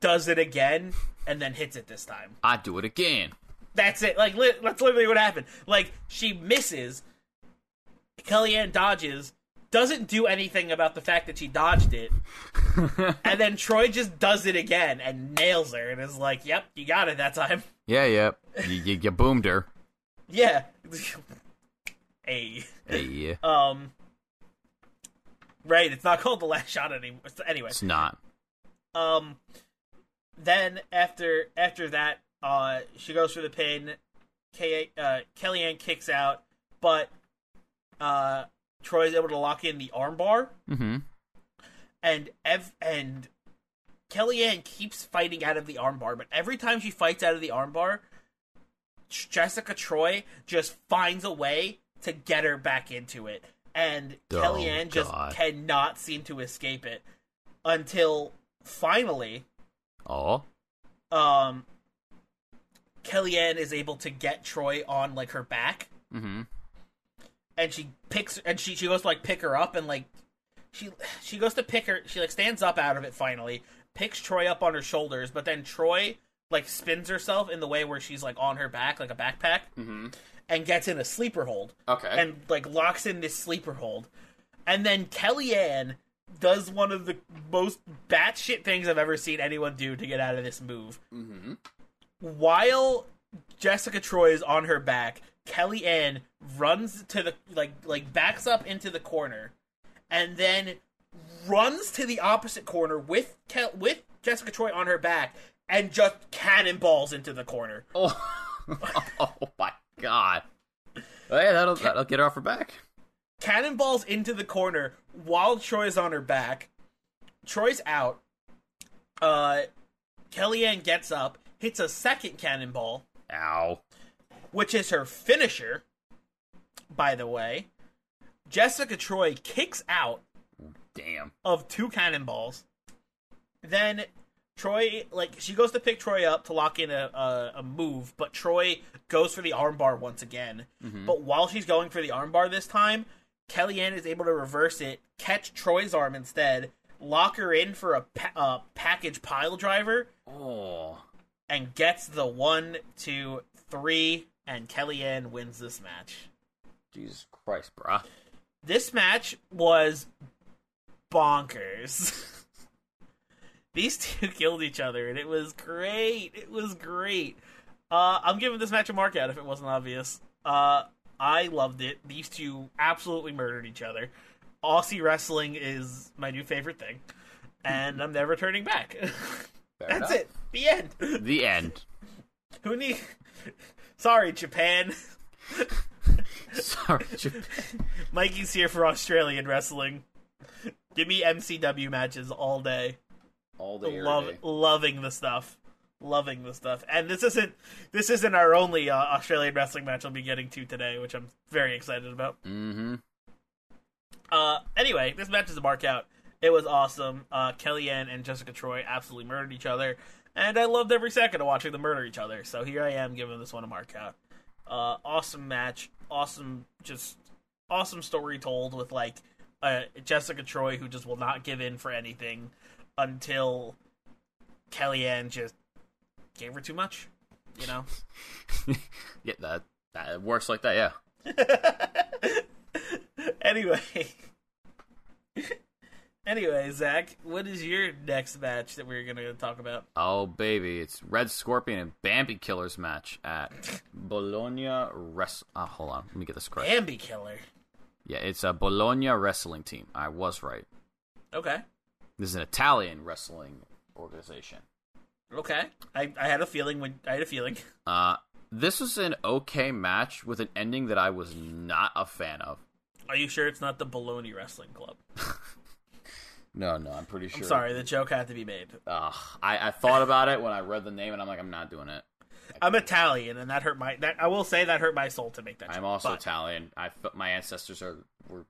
does it again and then hits it this time. I do it again. That's it. Like li- that's literally what happened. Like she misses, Kellyanne dodges, doesn't do anything about the fact that she dodged it, and then Troy just does it again and nails her and is like, "Yep, you got it that time." Yeah. Yep. you, you, you boomed her. Yeah. hey. Hey. Um. Right. It's not called the last shot anymore. Anyway. It's not. Um. Then after after that, uh, she goes for the pin. K- uh, Kellyanne kicks out, but uh, Troy's able to lock in the armbar, Mm-hmm. and ev- and Kellyanne keeps fighting out of the armbar, but every time she fights out of the armbar, Jessica Troy just finds a way to get her back into it, and Oh, Kellyanne just God. cannot seem to escape it until finally, Oh. um, Kellyanne is able to get Troy on like her back, Mm-hmm. and she picks and she she goes to like pick her up and like she she goes to pick her she like stands up out of it finally picks troy up on her shoulders but then troy like spins herself in the way where she's like on her back like a backpack Mm-hmm. and gets in a sleeper hold Okay. and like locks in this sleeper hold and then kellyanne does one of the most batshit things i've ever seen anyone do to get out of this move mm-hmm. while Jessica Troy is on her back, Kellyanne runs to the like like backs up into the corner, and then runs to the opposite corner with Kel- with Jessica Troy on her back, and just cannonballs into the corner. Oh. oh my God. Oh, yeah, that'll that'll get her off her back. Cannonballs into the corner while Troy's on her back. Troy's out. Uh, Kellyanne gets up, hits a second cannonball, Ow. which is her finisher, by the way. Jessica Troy kicks out Damn. of two cannonballs. Then Troy, like, she goes to pick Troy up to lock in a, a, a move, but Troy goes for the armbar once again. But while she's going for the armbar this time, Kellyanne is able to reverse it, catch Troy's arm instead, lock her in for a pa- uh, package pile driver, Oh. and gets the one, two, three, and Kellyanne wins this match. Jesus Christ, bruh. This match was bonkers. These two killed each other, and it was great. It was great. Uh, I'm giving this match a mark out if it wasn't obvious. Uh, I loved it. These two absolutely murdered each other. Aussie wrestling is my new favorite thing, and I'm never turning back. That's enough. it. The end. The end. Who need? Sorry, Japan. Sorry, Japan. Mikey's here for Australian wrestling. Give me MCW matches all day. All day, Love, day. loving the stuff, loving the stuff. And this isn't this isn't our only uh, Australian wrestling match I'll be getting to today, which I'm very excited about. Mm-hmm. Uh, anyway, this match is a mark out. It was awesome. Uh, Kellyanne and Jessica Troy absolutely murdered each other, and I loved every second of watching them murder each other. So here I am giving this one a mark out. Uh, awesome match, awesome, just awesome story told with like uh, Jessica Troy who just will not give in for anything until Kellyanne just gave her too much. You know. Yeah, that that works like that. Yeah. anyway. anyway, Zach, what is your next match that we're gonna talk about? Oh baby, it's Red Scorpion and Bambi Killers match at Bologna Wrest. Oh, hold on, let me get this correct. Bambi Killer. Yeah, it's a Bologna wrestling team. I was right. Okay. This is an Italian wrestling organization. Okay. I, I had a feeling when I had a feeling. Uh, this was an okay match with an ending that I was not a fan of. Are you sure it's not the Baloney Wrestling Club? No, no, I'm pretty sure. I'm sorry, the joke had to be made. Ugh, I, I thought about it when I read the name, and I'm like, I'm not doing it. I'm Italian, and that hurt my. That I will say that hurt my soul to make that. I'm joke, also but- Italian. I fe- my ancestors are were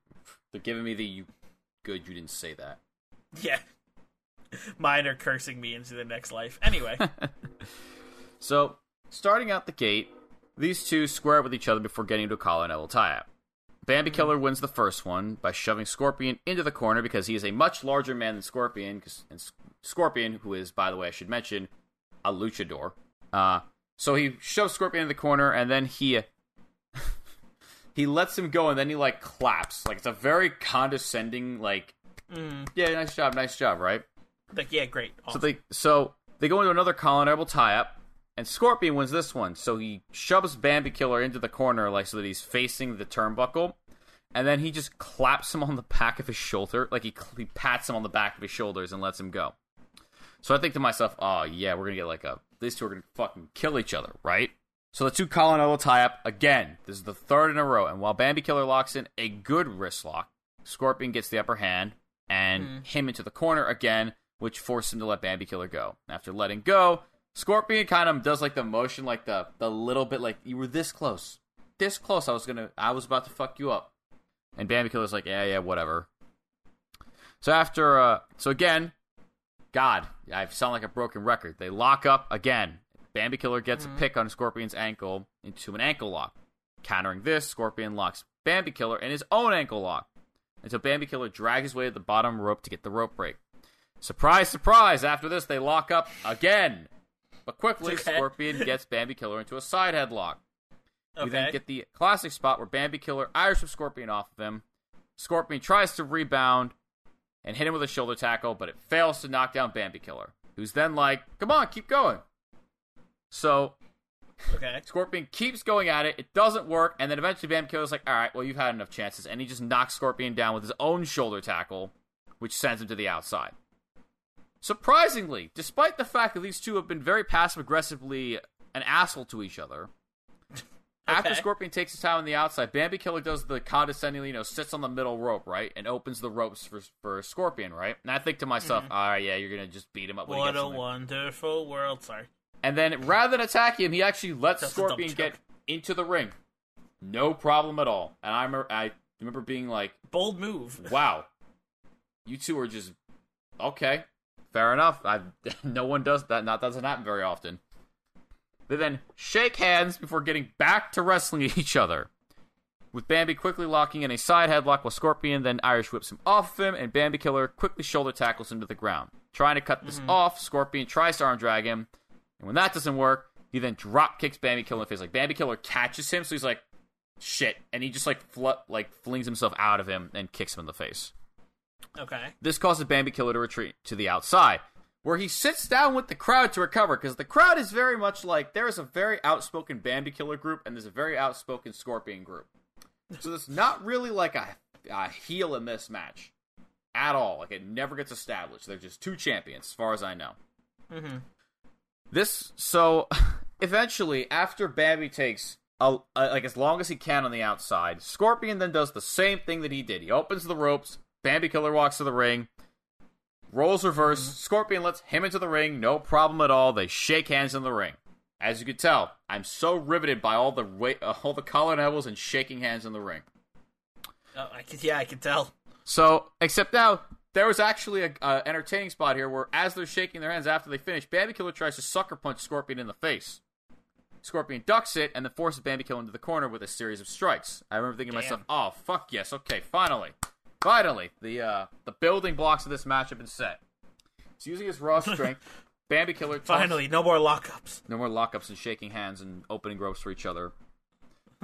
they're giving me the you good you didn't say that. Yeah. Mine are cursing me into the next life. Anyway, So starting out the gate, these two square up with each other before getting to a collar and elbow tie-up. Bambi mm-hmm. Killer wins the first one by shoving Scorpion into the corner because he is a much larger man than Scorpion. And Scorpion, who is, by the way, I should mention, a luchador. Uh, so he shoves Scorpion in the corner, and then he uh, he lets him go, and then he like claps. Like it's a very condescending, like, mm. yeah, nice job, nice job, right? Like yeah, great. So they so they go into another collar elbow tie up, and Scorpion wins this one. So he shoves Bambi Killer into the corner, like so that he's facing the turnbuckle, and then he just claps him on the back of his shoulder, like he, he pats him on the back of his shoulders and lets him go. So I think to myself, oh yeah, we're gonna get like a these two are gonna fucking kill each other, right? So the two elbow tie up again. This is the third in a row, and while Bambi Killer locks in a good wrist lock, Scorpion gets the upper hand and hmm. him into the corner again, which forced him to let Bambi Killer go. After letting go, Scorpion kind of does like the motion, like the the little bit, like you were this close, this close. I was gonna, I was about to fuck you up, and Bambi Killer's like, yeah, yeah, whatever. So after, uh, so again, God, I sound like a broken record. They lock up again. Bambi Killer gets a pick on Scorpion's ankle into an ankle lock. Countering this, Scorpion locks Bambi Killer in his own ankle lock until Bambi Killer drags his way to the bottom rope to get the rope break. Surprise, surprise! After this, they lock up again. But quickly, Okay. Scorpion gets Bambi Killer into a side headlock. We then get the classic spot where Bambi Killer Irish with Scorpion off of him. Scorpion tries to rebound and hit him with a shoulder tackle, but it fails to knock down Bambi Killer, who's then like, come on, keep going. So okay. Scorpion keeps going at it. It doesn't work, and then eventually Bambi Killer's like, all right, well, you've had enough chances. And he just knocks Scorpion down with his own shoulder tackle, which sends him to the outside. Surprisingly, despite the fact that these two have been very passive aggressively an asshole to each other, after Scorpion takes his time on the outside, Bambi Killer does the condescendingly, you know, sits on the middle rope, right, and opens the ropes for for Scorpion, right. And I think to myself, all right, yeah, you're gonna just beat him up. What a wonderful world. Sorry. And then rather than attack him, he actually lets That's Scorpion get into the ring. No problem at all. And I remember, I remember being like, Bold move. wow, you two are just okay. Fair enough. I no one does that. Not doesn't happen very often. They then shake hands before getting back to wrestling each other. with Bambi quickly locking in a side headlock while Scorpion then Irish whips him off of him, and Bambi Killer quickly shoulder tackles him to the ground. Trying to cut this mm-hmm. off, Scorpion tries to arm drag him, and when that doesn't work, he then drop kicks Bambi Killer in the face. Like Bambi Killer catches him, so he's like, "Shit!" and he just like fl- like flings himself out of him and kicks him in the face. Okay. This causes Bambi Killer to retreat to the outside, where he sits down with the crowd to recover, because the crowd is very much like there's a very outspoken Bambi Killer group and there's a very outspoken Scorpion group. So it's not really like a, a heel in this match at all. Like it never gets established. They're just two champions, as far as I know. Mm-hmm. This so eventually after Bambi takes a, a- like as long as he can on the outside, Scorpion then does the same thing that he did. He opens the ropes. Bambi Killer walks to the ring, rolls reverse. Scorpion lets him into the ring, no problem at all. They shake hands in the ring. As you can tell, I'm so riveted by all the wa- uh, all the collar and elbows and shaking hands in the ring. Oh, I can, yeah, I can tell. So, except now, there was actually a uh, entertaining spot here where, as they're shaking their hands after they finish, Bambi Killer tries to sucker punch Scorpion in the face. Scorpion ducks it and then forces Bambi Killer into the corner with a series of strikes. I remember thinking to myself, "Oh fuck yes, okay, finally, finally, the uh, the building blocks of this match have been set." He's using his raw strength. Bambi Killer tosses- Finally, no more lockups. no more lockups and shaking hands and opening ropes for each other.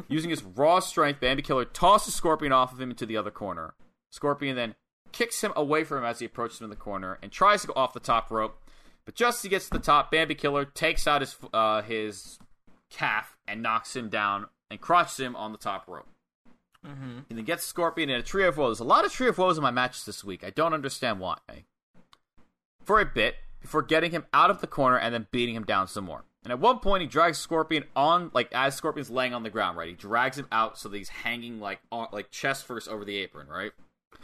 Using his raw strength, Bambi Killer tosses Scorpion off of him into the other corner. Scorpion then kicks him away from him as he approaches him in the corner and tries to go off the top rope. But just as he gets to the top, Bambi Killer takes out his uh, his calf and knocks him down and crotches him on the top rope. Mm-hmm. He then gets Scorpion in a Tree of woes. A lot of Tree of woes in my matches this week. I don't understand why. For a bit, before getting him out of the corner and then beating him down some more. And at one point, he drags Scorpion on, like as Scorpion's laying on the ground, right? He drags him out so that he's hanging like on, like chest first over the apron, right?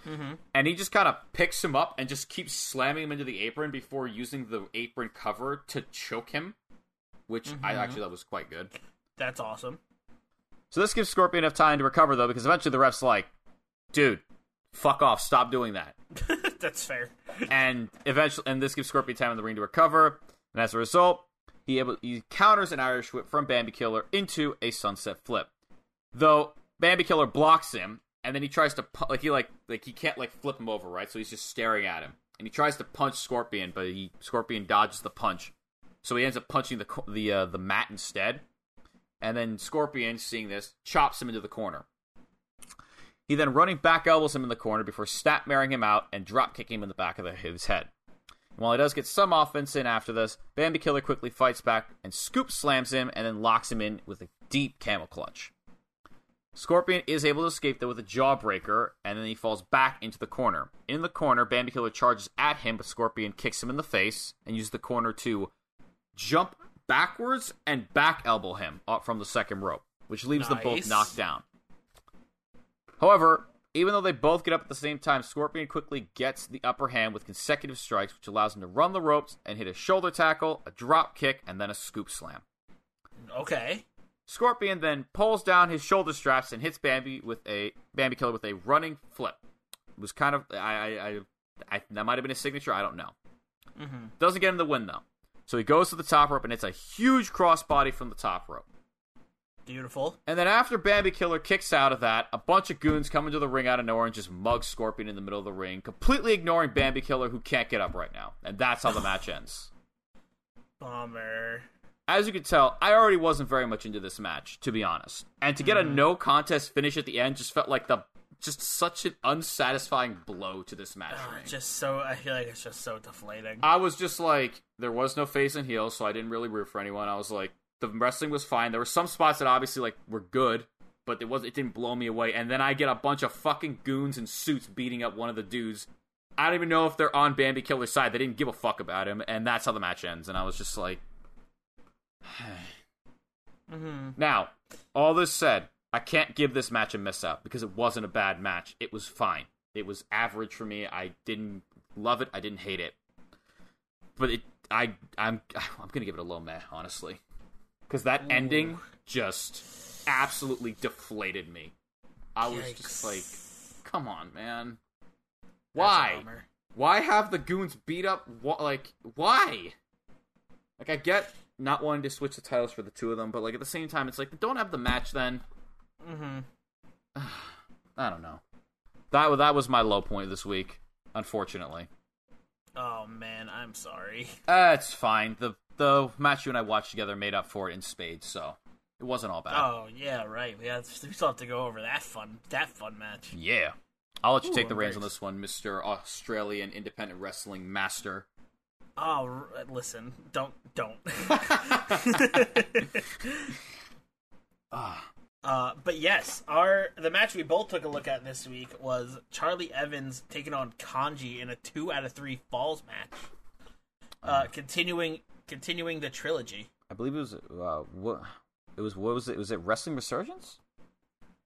Mm-hmm. And he just kind of picks him up and just keeps slamming him into the apron before using the apron cover to choke him, which I Mhm. actually thought was quite good. That's awesome. So this gives Scorpion enough time to recover, though, because eventually the ref's like, dude, fuck off, stop doing that. That's fair. and eventually, and this gives Scorpion time in the ring to recover. And as a result, he able he counters an Irish whip from Bambi Killer into a sunset flip. Though Bambi Killer blocks him, and then he tries to like he like like he can't like flip him over, right? So he's just staring at him, and he tries to punch Scorpion, but he Scorpion dodges the punch, so he ends up punching the the uh, the mat instead. And then Scorpion, seeing this, chops him into the corner. He then running back elbows him in the corner before snapmaring him out and drop kicking him in the back of his head. And while he does get some offense in after this, Bambi Killer quickly fights back and scoop slams him and then locks him in with a deep camel clutch. Scorpion is able to escape though with a jawbreaker, and then he falls back into the corner. In the corner, Bambi Killer charges at him, but Scorpion kicks him in the face and uses the corner to jump backwards and back elbow him up from the second rope, which leaves them both knocked down. However, even though they both get up at the same time, Scorpion quickly gets the upper hand with consecutive strikes, which allows him to run the ropes and hit a shoulder tackle, a drop kick, and then a scoop slam. Okay. Scorpion then pulls down his shoulder straps and hits Bambi with a Bambi Killer with a running flip. It was kind of I I, I, I that might have been his signature. I don't know. Mm-hmm. Doesn't get him the win though. So he goes to the top rope and it's a huge crossbody from the top rope. Beautiful. And then after Bambi Killer kicks out of that, a bunch of goons come into the ring out of nowhere and just mug Scorpion in the middle of the ring, completely ignoring Bambi Killer who can't get up right now. And that's how the match ends. Bummer. As you can tell, I already wasn't very much into this match, to be honest. And to get a no contest finish at the end just felt like the just such an unsatisfying blow to this match Ah, just so I feel like it's just so deflating. I was just like, there was no face and heel, so I didn't really root for anyone. I was like, the wrestling was fine. There were some spots that obviously like were good, but it was it didn't blow me away. And then I get a bunch of fucking goons in suits beating up one of the dudes. I don't even know if they're on Bambi Killer's side. They didn't give a fuck about him, and that's how the match ends. And I was just like, mm-hmm. now, all this said, I can't give this match a miss out because it wasn't a bad match. It was fine. It was average for me. I didn't love it. I didn't hate it. But it, I, I'm, I'm gonna give it a low meh, honestly, because that ending just absolutely deflated me. I was just like, come on, man. Why? Why have the goons beat up? Like, why? Like, I get not wanting to switch the titles for the two of them, but like at the same time, it's like don't have the match then. Mm-hmm. I don't know. That that was my low point this week, unfortunately. Oh man, I'm sorry. Uh, it's fine. The the match you and I watched together made up for it in spades, so it wasn't all bad. Oh yeah, right. We have we still have to go over that fun that fun match. Yeah. I'll let you Ooh, take the reins on this one, Mr. Australian Independent Wrestling Master. Oh, listen, don't don't. Ah, Uh, but yes, our the match we both took a look at this week was Charli Evans taking on Kanji in a two out of three falls match. Uh, continuing continuing the trilogy. I believe it was uh, what it was. What was it? Was it Wrestling Resurgence?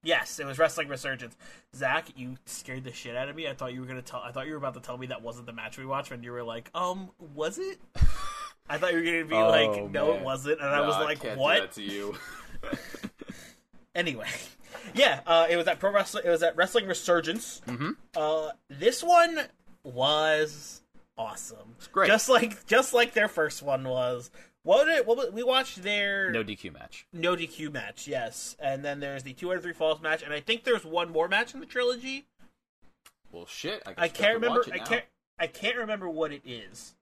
Yes, it was Wrestling Resurgence. Zach, you scared the shit out of me. I thought you were gonna tell. I thought you were about to tell me that wasn't the match we watched, and you were like, "Um, was it?" I thought you were gonna be Oh, like, "No, it wasn't," and I was like, do "What?" that to you. Anyway, yeah, uh, it was at pro wrestling. It was at Wrestling Resurgence. mm-hmm. Uh, this one was awesome. It's great. just like just like their first one was. What did what was- we watched their No DQ match. no DQ match, yes, and then there's the two out of three falls match, and I think there's one more match in the trilogy. Well, shit. I, I can't remember. I can't. I can't remember what it is.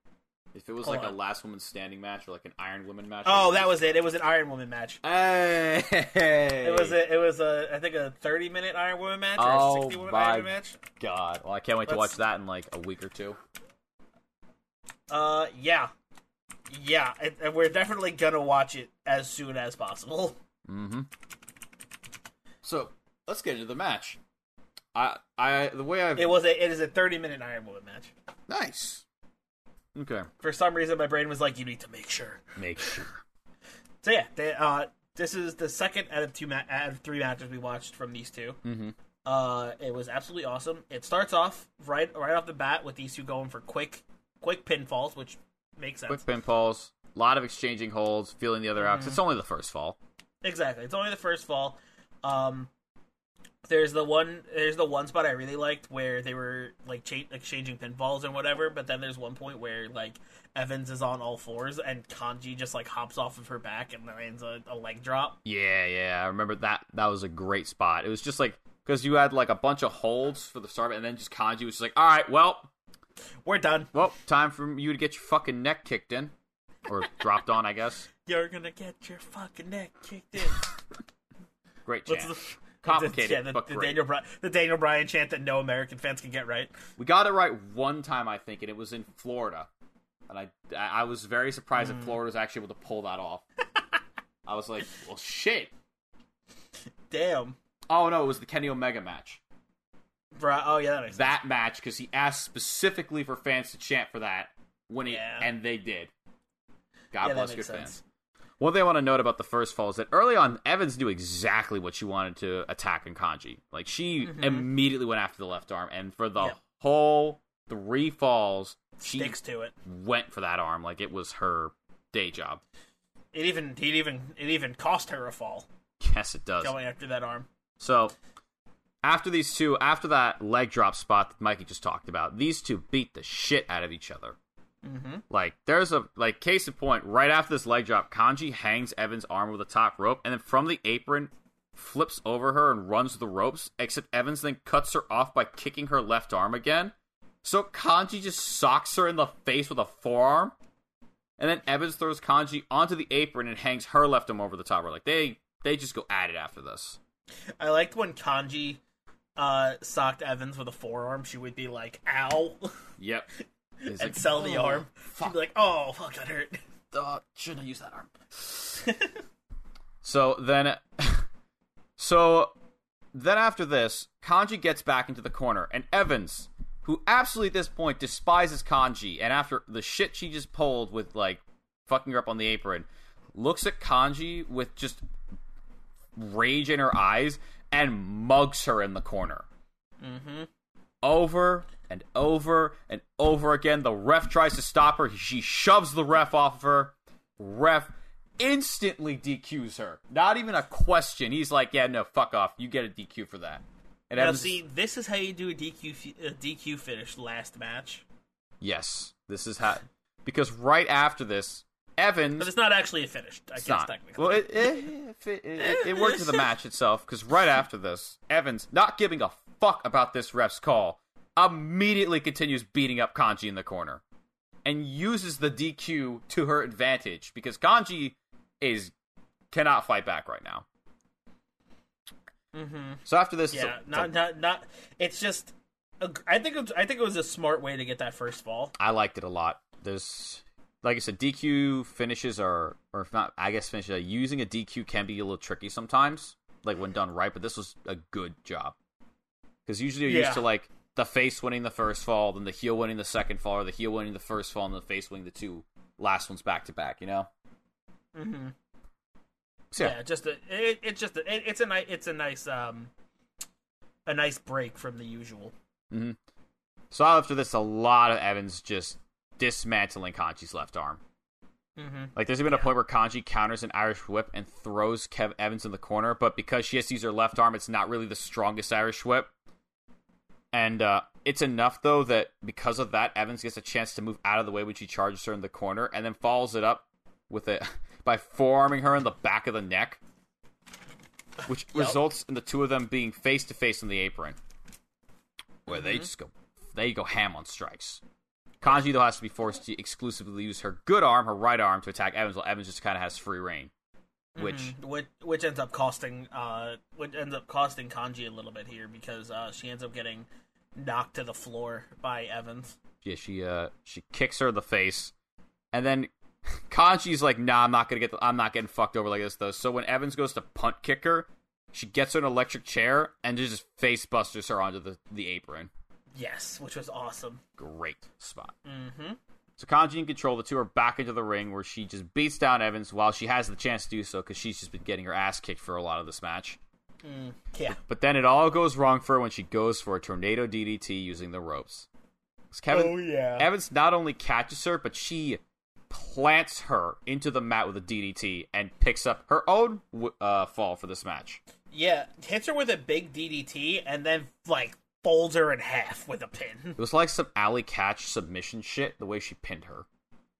If it was Hold like a last woman standing match or like an Iron Woman match. Oh, that was it. It was an Iron Woman match. Hey. It was a, it was a I think a 30 minute Iron Woman match or Oh, a 60 minute Iron Woman match. God. Well, I can't wait to Let's- watch that in like a week or two. Uh, yeah, yeah, and, we're definitely gonna watch it as soon as possible. Mm-hmm. So let's get into the match. I, I, the way I've It was a it is a 30 minute Iron Woman match. nice. Okay. For some reason, my brain was like, you need to make sure. Make sure. So yeah, they, uh, this is the second out of two ma- out of three matches we watched from these 2 Mm-hmm. Uh, it was absolutely awesome. It starts off right right off the bat with these two going for quick quick pinfalls, which makes sense. Quick pinfalls. A lot of exchanging holds, feeling the other out. Mm-hmm. it's only the first fall. Exactly. It's only the first fall. Um, there's the one. There's the one spot I really liked where they were like cha- exchanging pinfalls and whatever. But then there's one point where like Evans is on all fours and Kanji just like hops off of her back and lands a, a leg drop. Yeah, yeah. I remember that. That was a great spot. It was just like because you had like a bunch of holds for the start, and then just Kanji was just like, "All right, well, We're done. well, time for you to get your fucking neck kicked in, or dropped on, I guess." You're gonna get your fucking neck kicked in. Great What's the Complicated, yeah, the, but the great. Daniel Bryan, the Daniel Bryan chant that no American fans can get right. We got it right one time, I think, and it was in Florida. And I, I was very surprised Hmm. that Florida was actually able to pull that off. I was like, well, shit. Damn. Oh no, it was the Kenny Omega match. Bri- oh yeah, that makes sense. That match because he asked specifically for fans to chant for that when he Yeah. and they did. God yeah, bless good makes fans. One thing I want to note about the first fall is that early on, Evans knew exactly what she wanted to attack in Kanji. Like she immediately went after the left arm, and for the Mm-hmm. Yep. whole three falls, she Sticks to it. went for that arm like it was her day job. It even it even it even cost her a fall Yes, it does. going after that arm. So after these two, after that leg drop spot that Mikey just talked about, these two beat the shit out of each other. Mm-hmm. Like there's a like case in point. Right after this leg drop, Kanji hangs Evans' arm with a top rope, and then from the apron flips over her and runs the ropes. Except Evans then cuts her off by kicking her left arm again. So Kanji just socks her in the face with a forearm, and then Evans throws Kanji onto the apron and hangs her left arm over the top rope. Like they they just go at it after this. I liked when Kanji uh, socked Evans with a forearm. She would be like, "Ow," Yep. It's and like, sell the "Oh, arm. She'd be like, "Oh, fuck, that hurt." uh, shouldn't have used that arm. so then, so then after this, Kanji gets back into the corner, and Evans, who absolutely at this point despises Kanji, and after the shit she just pulled with like fucking her up on the apron, looks at Kanji with just rage in her eyes and mugs her in the corner Mm-hmm. Over and over and over again. The ref tries to stop her. She shoves the ref off of her. Ref instantly DQs her. Not even a question. He's like, "Yeah, no, fuck off. You get a DQ for that." And Now, Evans- see, this is how you do a DQ a DQ finish last match. yes, this is how because right after this, Evans. But it's not actually a finished. I It's guess not. technically. Well, it, it, it, it, worked for the match itself because right after this, Evans, not giving a fuck about this ref's call, immediately continues beating up Kanji in the corner and uses the DQ to her advantage because Kanji is cannot fight back right now. mm-hmm. So after this, Yeah, it's a- not it's a- not not. It's just. I think it was, I think it was a smart way to get that first fall. I liked it a lot. There's, like I said, DQ finishes are, or if not, I guess finishes. Using a DQ can be a little tricky sometimes, like when done right. But this was a good job because usually you're Yeah. used to like the face winning the first fall, then the heel winning the second fall, or the heel winning the first fall, and the face winning the two last ones back to back. You know? Mm-hmm. So, Yeah, just a, it, it's just a, it, it's a nice it's a nice um a nice break from the usual. So after this, a lot of Evans just dismantling Kanji's left arm. Mm-hmm. Like there's even a point where Kanji counters an Irish whip and throws Kev Evans in the corner, but because she has to use her left arm, it's not really the strongest Irish whip. And uh, it's enough though that because of that, Evans gets a chance to move out of the way when she charges her in the corner, and then follows it up with it by forearming her in the back of the neck, which results in the two of them being face to face on the apron, where they just go they go ham on strikes. Kanji though has to be forced to exclusively use her good arm, her right arm, to attack Evans, while Evans just kind of has free reign. Which Mhm. which which ends up costing uh which ends up costing Kanji a little bit here because uh she ends up getting knocked to the floor by Evans. yeah, she uh she kicks her in the face, and then Kanji's like, "Nah, I'm not gonna get, the, I'm not getting fucked over like this though." So when Evans goes to punt kick her, she gets her an electric chair and just face busters her onto the the apron. Yes, which was awesome. Great spot. Mm-hmm. So Kanji and Control, the two are back into the ring where she just beats down Evans while she has the chance to do so because she's just been getting her ass kicked for a lot of this match. Yeah. But then it all goes wrong for her when she goes for a tornado DDT using the ropes. Kevin, Oh, yeah. Evans not only catches her, but she plants her into the mat with a DDT and picks up her own uh, fall for this match. Yeah, hits her with a big DDT and then like folds her in half with a pin. It was like some alley catch submission shit, the way she pinned her.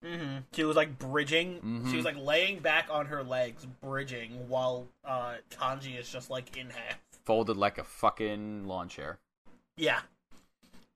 Mm-hmm. She was like bridging. Mm-hmm. She was like laying back on her legs, bridging, while uh, Kanji is just like in half. Folded like a fucking lawn chair. Yeah,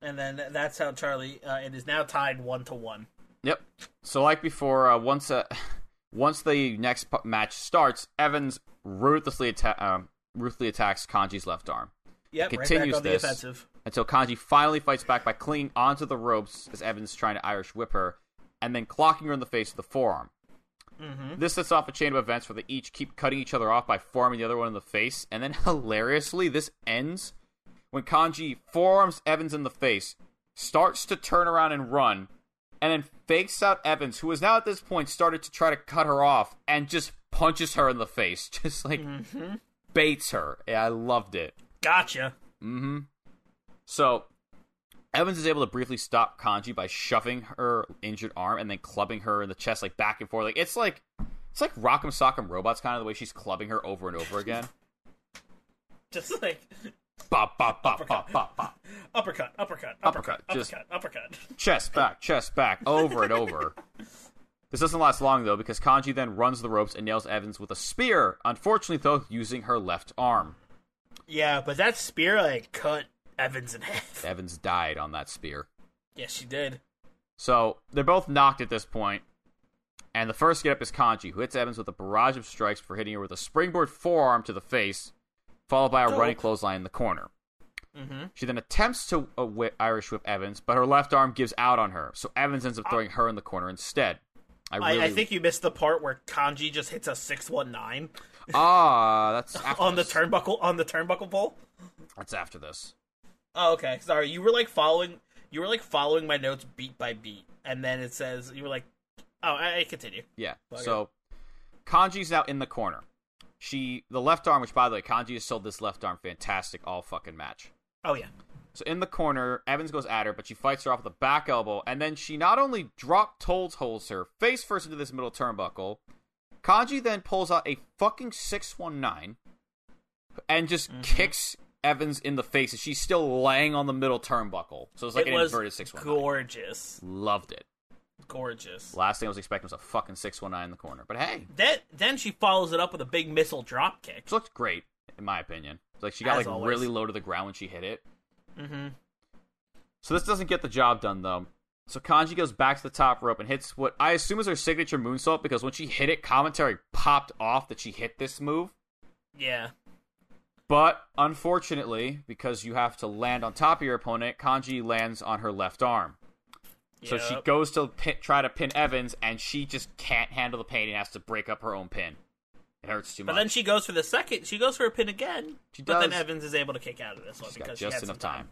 and then that's how Charli. Uh, it is now tied one to one. Yep. So like before, uh, once uh, once the next match starts, Evans ruthlessly atta- um, ruthlessly attacks Kanji's left arm Yep, Continues right this. offensive. until Kanji finally fights back by clinging onto the ropes as Evans is trying to Irish whip her, and then clocking her in the face with the forearm. Mm-hmm. This sets off a chain of events where they each keep cutting each other off by forearming the other one in the face, and then hilariously, this ends when Kanji forearms Evans in the face, starts to turn around and run, and then fakes out Evans, who has now at this point started to try to cut her off, and just punches her in the face, just like baits her. Yeah, I loved it. Gotcha. Mm-hmm. So Evans is able to briefly stop Kanji by shoving her injured arm and then clubbing her in the chest like back and forth. Like it's like it's like Rock'em Sock'em Robots kind of the way she's clubbing her over and over again. Just like bop bop bop bop bop bop. uppercut, uppercut, Uppercut, uppercut, just- uppercut, uppercut. Chest back, chest back, over and over. This doesn't last long though because Kanji then runs the ropes and nails Evans with a spear. Unfortunately though, using her left arm. Yeah, but that spear like cut Evans in half. Evans died on that spear. Yes, she did. So they're both knocked at this point, and the first get up is Kanji, who hits Evans with a barrage of strikes for hitting her with a springboard forearm to the face, followed by a running clothesline in the corner. Mm-hmm. She then attempts to uh, whip, Irish whip Evans, but her left arm gives out on her, so Evans ends up throwing her in the corner instead. I really I, I think you missed the part where Kanji just hits a six one nine ah, that's after on the turnbuckle on the turnbuckle pole. That's after this. Oh, okay. Sorry, you were like following. You were like following my notes beat by beat, and then it says you were like, "Oh, I, I continue." Yeah. Okay. So Kanji's out in the corner. She the left arm, which by the way, Kanji has sold this left arm fantastic all fucking match. Oh yeah. So in the corner, Evans goes at her, but she fights her off with a back elbow, and then she not only drop toe holds her face first into this middle turnbuckle, Kanji then pulls out a fucking six one nine and just Mm-hmm. kicks Evans in the face as she's still laying on the middle turnbuckle. So it's like it an inverted six one nine. gorgeous. Loved it. Gorgeous. Last thing I was expecting was a fucking 619 in the corner. But hey, Then then she follows it up with a big missile drop kick. it looked great, in my opinion. It's like she got As like always. really low to the ground when she hit it. Mm-hmm. So this doesn't get the job done though. So Kanji goes back to the top rope and hits what I assume is her signature moonsault because when she hit it, commentary popped off that she hit this move. Yeah. But unfortunately, because you have to land on top of your opponent, Kanji lands on her left arm. So she goes to pin, try to pin Evans, and she just can't handle the pain and has to break up her own pin. It hurts too much. But then she goes for the second. She goes for a pin again. She but then does. Evans is able to kick out of this one She's got because she just had enough some time.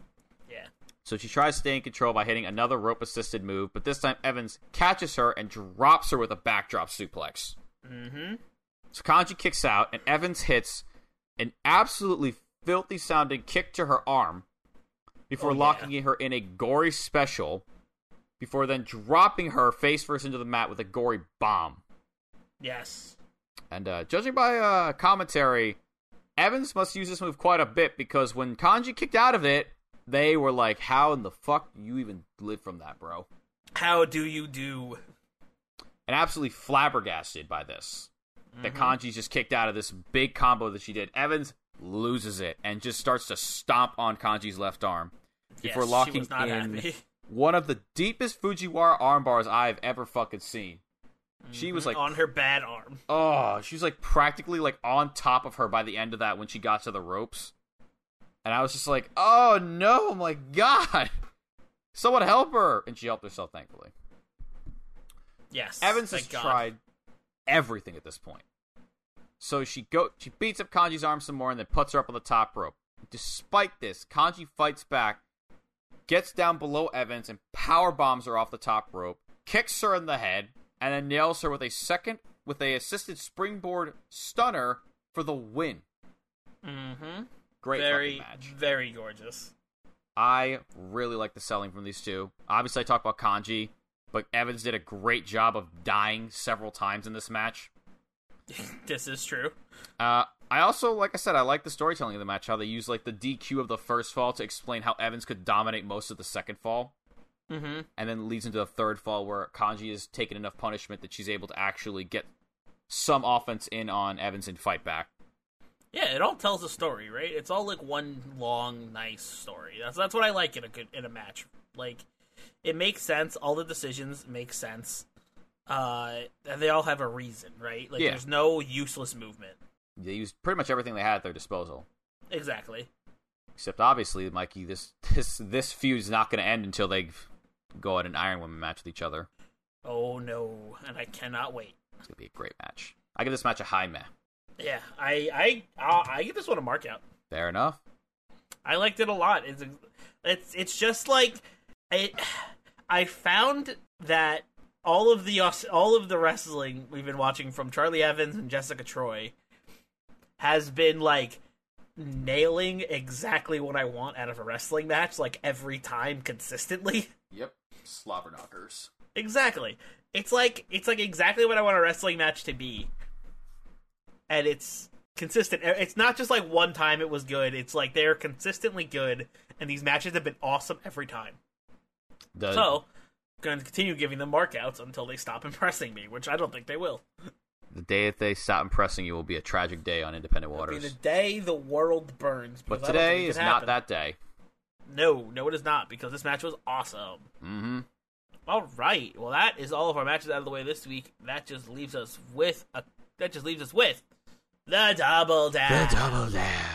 Yeah. So she tries to stay in control by hitting another rope assisted move, but this time Evans catches her and drops her with a backdrop suplex. Mm-hmm. So Kanji kicks out, and Evans hits an absolutely filthy sounding kick to her arm before Oh, yeah. locking her in a gory special, before then dropping her face first into the mat with a gory bomb. Yes. And uh, judging by uh, commentary, Evans must use this move quite a bit because when Kanji kicked out of it, they were like, "How in the fuck you even live from that, bro?" How do you do? And absolutely flabbergasted by this. That mm-hmm. Kanji's just kicked out of this big combo that she did. Evans loses it and just starts to stomp on Kanji's left arm before yes, locking she was not in one of the deepest Fujiwara arm bars I've ever fucking seen. She was mm-hmm. like on her bad arm. Oh, she was like practically like on top of her by the end of that when she got to the ropes. And I was just like, oh no, my god. Someone help her. And she helped herself, thankfully. Yes. Evans has God. tried everything at this point. So she go she beats up Kanji's arm some more and then puts her up on the top rope. Despite this, Kanji fights back, gets down below Evans and power bombs her off the top rope, kicks her in the head, and then nails her with a second with a assisted springboard stunner for the win. Mm-hmm. Great Very, match. very gorgeous. I really like the selling from these two. Obviously, I talked about Kanji, but Evans did a great job of dying several times in this match. this is true. Uh, I also, like I said, I like the storytelling of the match. How they use like the DQ of the first fall to explain how Evans could dominate most of the second fall, Mm-hmm. and then leads into the third fall where Kanji has taken enough punishment that she's able to actually get some offense in on Evans and fight back. Yeah, it all tells a story, right? It's all like one long, nice story. That's that's what I like in a good in a match. Like, it makes sense. All the decisions make sense. Uh, and they all have a reason, right? Like, Yeah. there's no useless movement. They used pretty much everything they had at their disposal. Exactly. Except obviously, Mikey, this this this feud is not going to end until they go at an Iron Woman match with each other. Oh no, and I cannot wait. It's going to be a great match. I give this match a high meh. Yeah, I I I give this one a mark out. Fair enough. I liked it a lot. It's it's it's just like it. I found that all of the all of the wrestling we've been watching from Charli Evans and Jessica Troy has been like nailing exactly what I want out of a wrestling match, like every time consistently. Yep. Slobber knockers. Exactly. It's like it's like exactly what I want a wrestling match to be. And it's consistent. It's not just like one time it was good. It's like they're consistently good and these matches have been awesome every time. The, So, going to continue giving them markouts until they stop impressing me, which I don't think they will. the day that they stop impressing you will be a tragic day on Independent It'll be Waters. the day the world burns. But because I don't think today is not that day. No, no, it is not because this match was awesome. Mm-hmm. All right. Well, that is all of our matches out of the way this week. That just leaves us with a. That just leaves us with the double down. The Double down.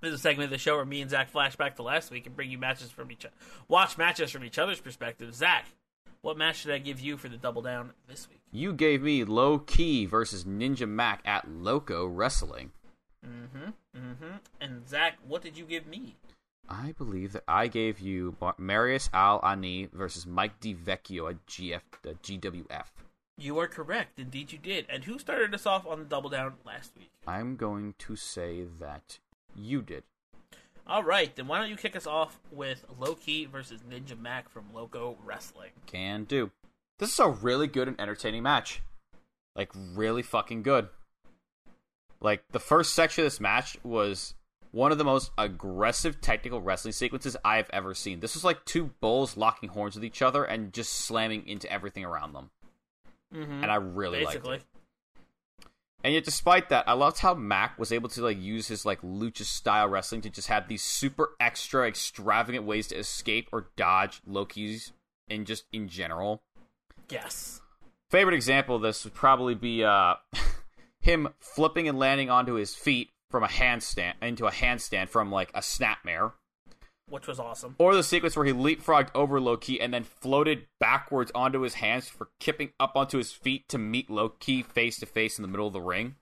This is a segment of the show where me and Zach flashback to last week and bring you matches from each, watch matches from each other's perspective. Zach, what match should I give you for the double down this week? You gave me Loki versus Ninja Mac at Loco Wrestling. Mm-hmm. Mm-hmm. And Zach, what did you give me? I believe that I gave you Marius Al Ani versus Mike DiVecchio at GF, uh, GWF. You are correct. Indeed, you did. And who started us off on the double down last week? I'm going to say that you did. All right, then why don't you kick us off with Loki versus Ninja Mac from Loco Wrestling? Can do. This is a really good and entertaining match. Like, really fucking good. Like, the first section of this match was one of the most aggressive technical wrestling sequences I have ever seen. This was like two bulls locking horns with each other and just slamming into everything around them. Mm-hmm. And I really liked it. And yet, despite that, I loved how Mac was able to like use his like lucha style wrestling to just have these super extra extravagant ways to escape or dodge Loki's and just in general. Yes. Favorite example of this would probably be uh him flipping and landing onto his feet from a handstand into a handstand from like a snapmare. Which was awesome. Or the sequence where he leapfrogged over Loki and then floated backwards onto his hands for kipping up onto his feet to meet Loki face to face in the middle of the ring.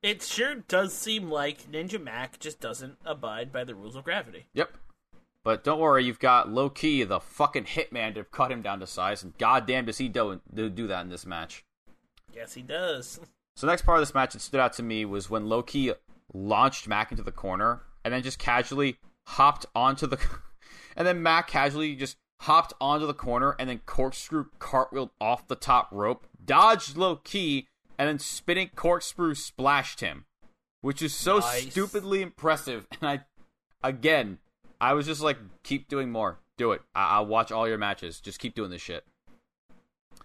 It sure does seem like Ninja Mac just doesn't abide by the rules of gravity. Yep. But don't worry, you've got Loki, the fucking hitman, to cut him down to size, and goddamn does he do, do do that in this match. Yes, he does. So the next part of this match that stood out to me was when Loki launched Mac into the corner and then just casually hopped onto the and then Mac casually just hopped onto the corner and then corkscrew cartwheeled off the top rope, dodged Loki, and then spinning corkscrew splashed him. Which is so Nice. stupidly impressive. And I again, I was just like, keep doing more. Do it. I- I'll watch all your matches. Just keep doing this shit.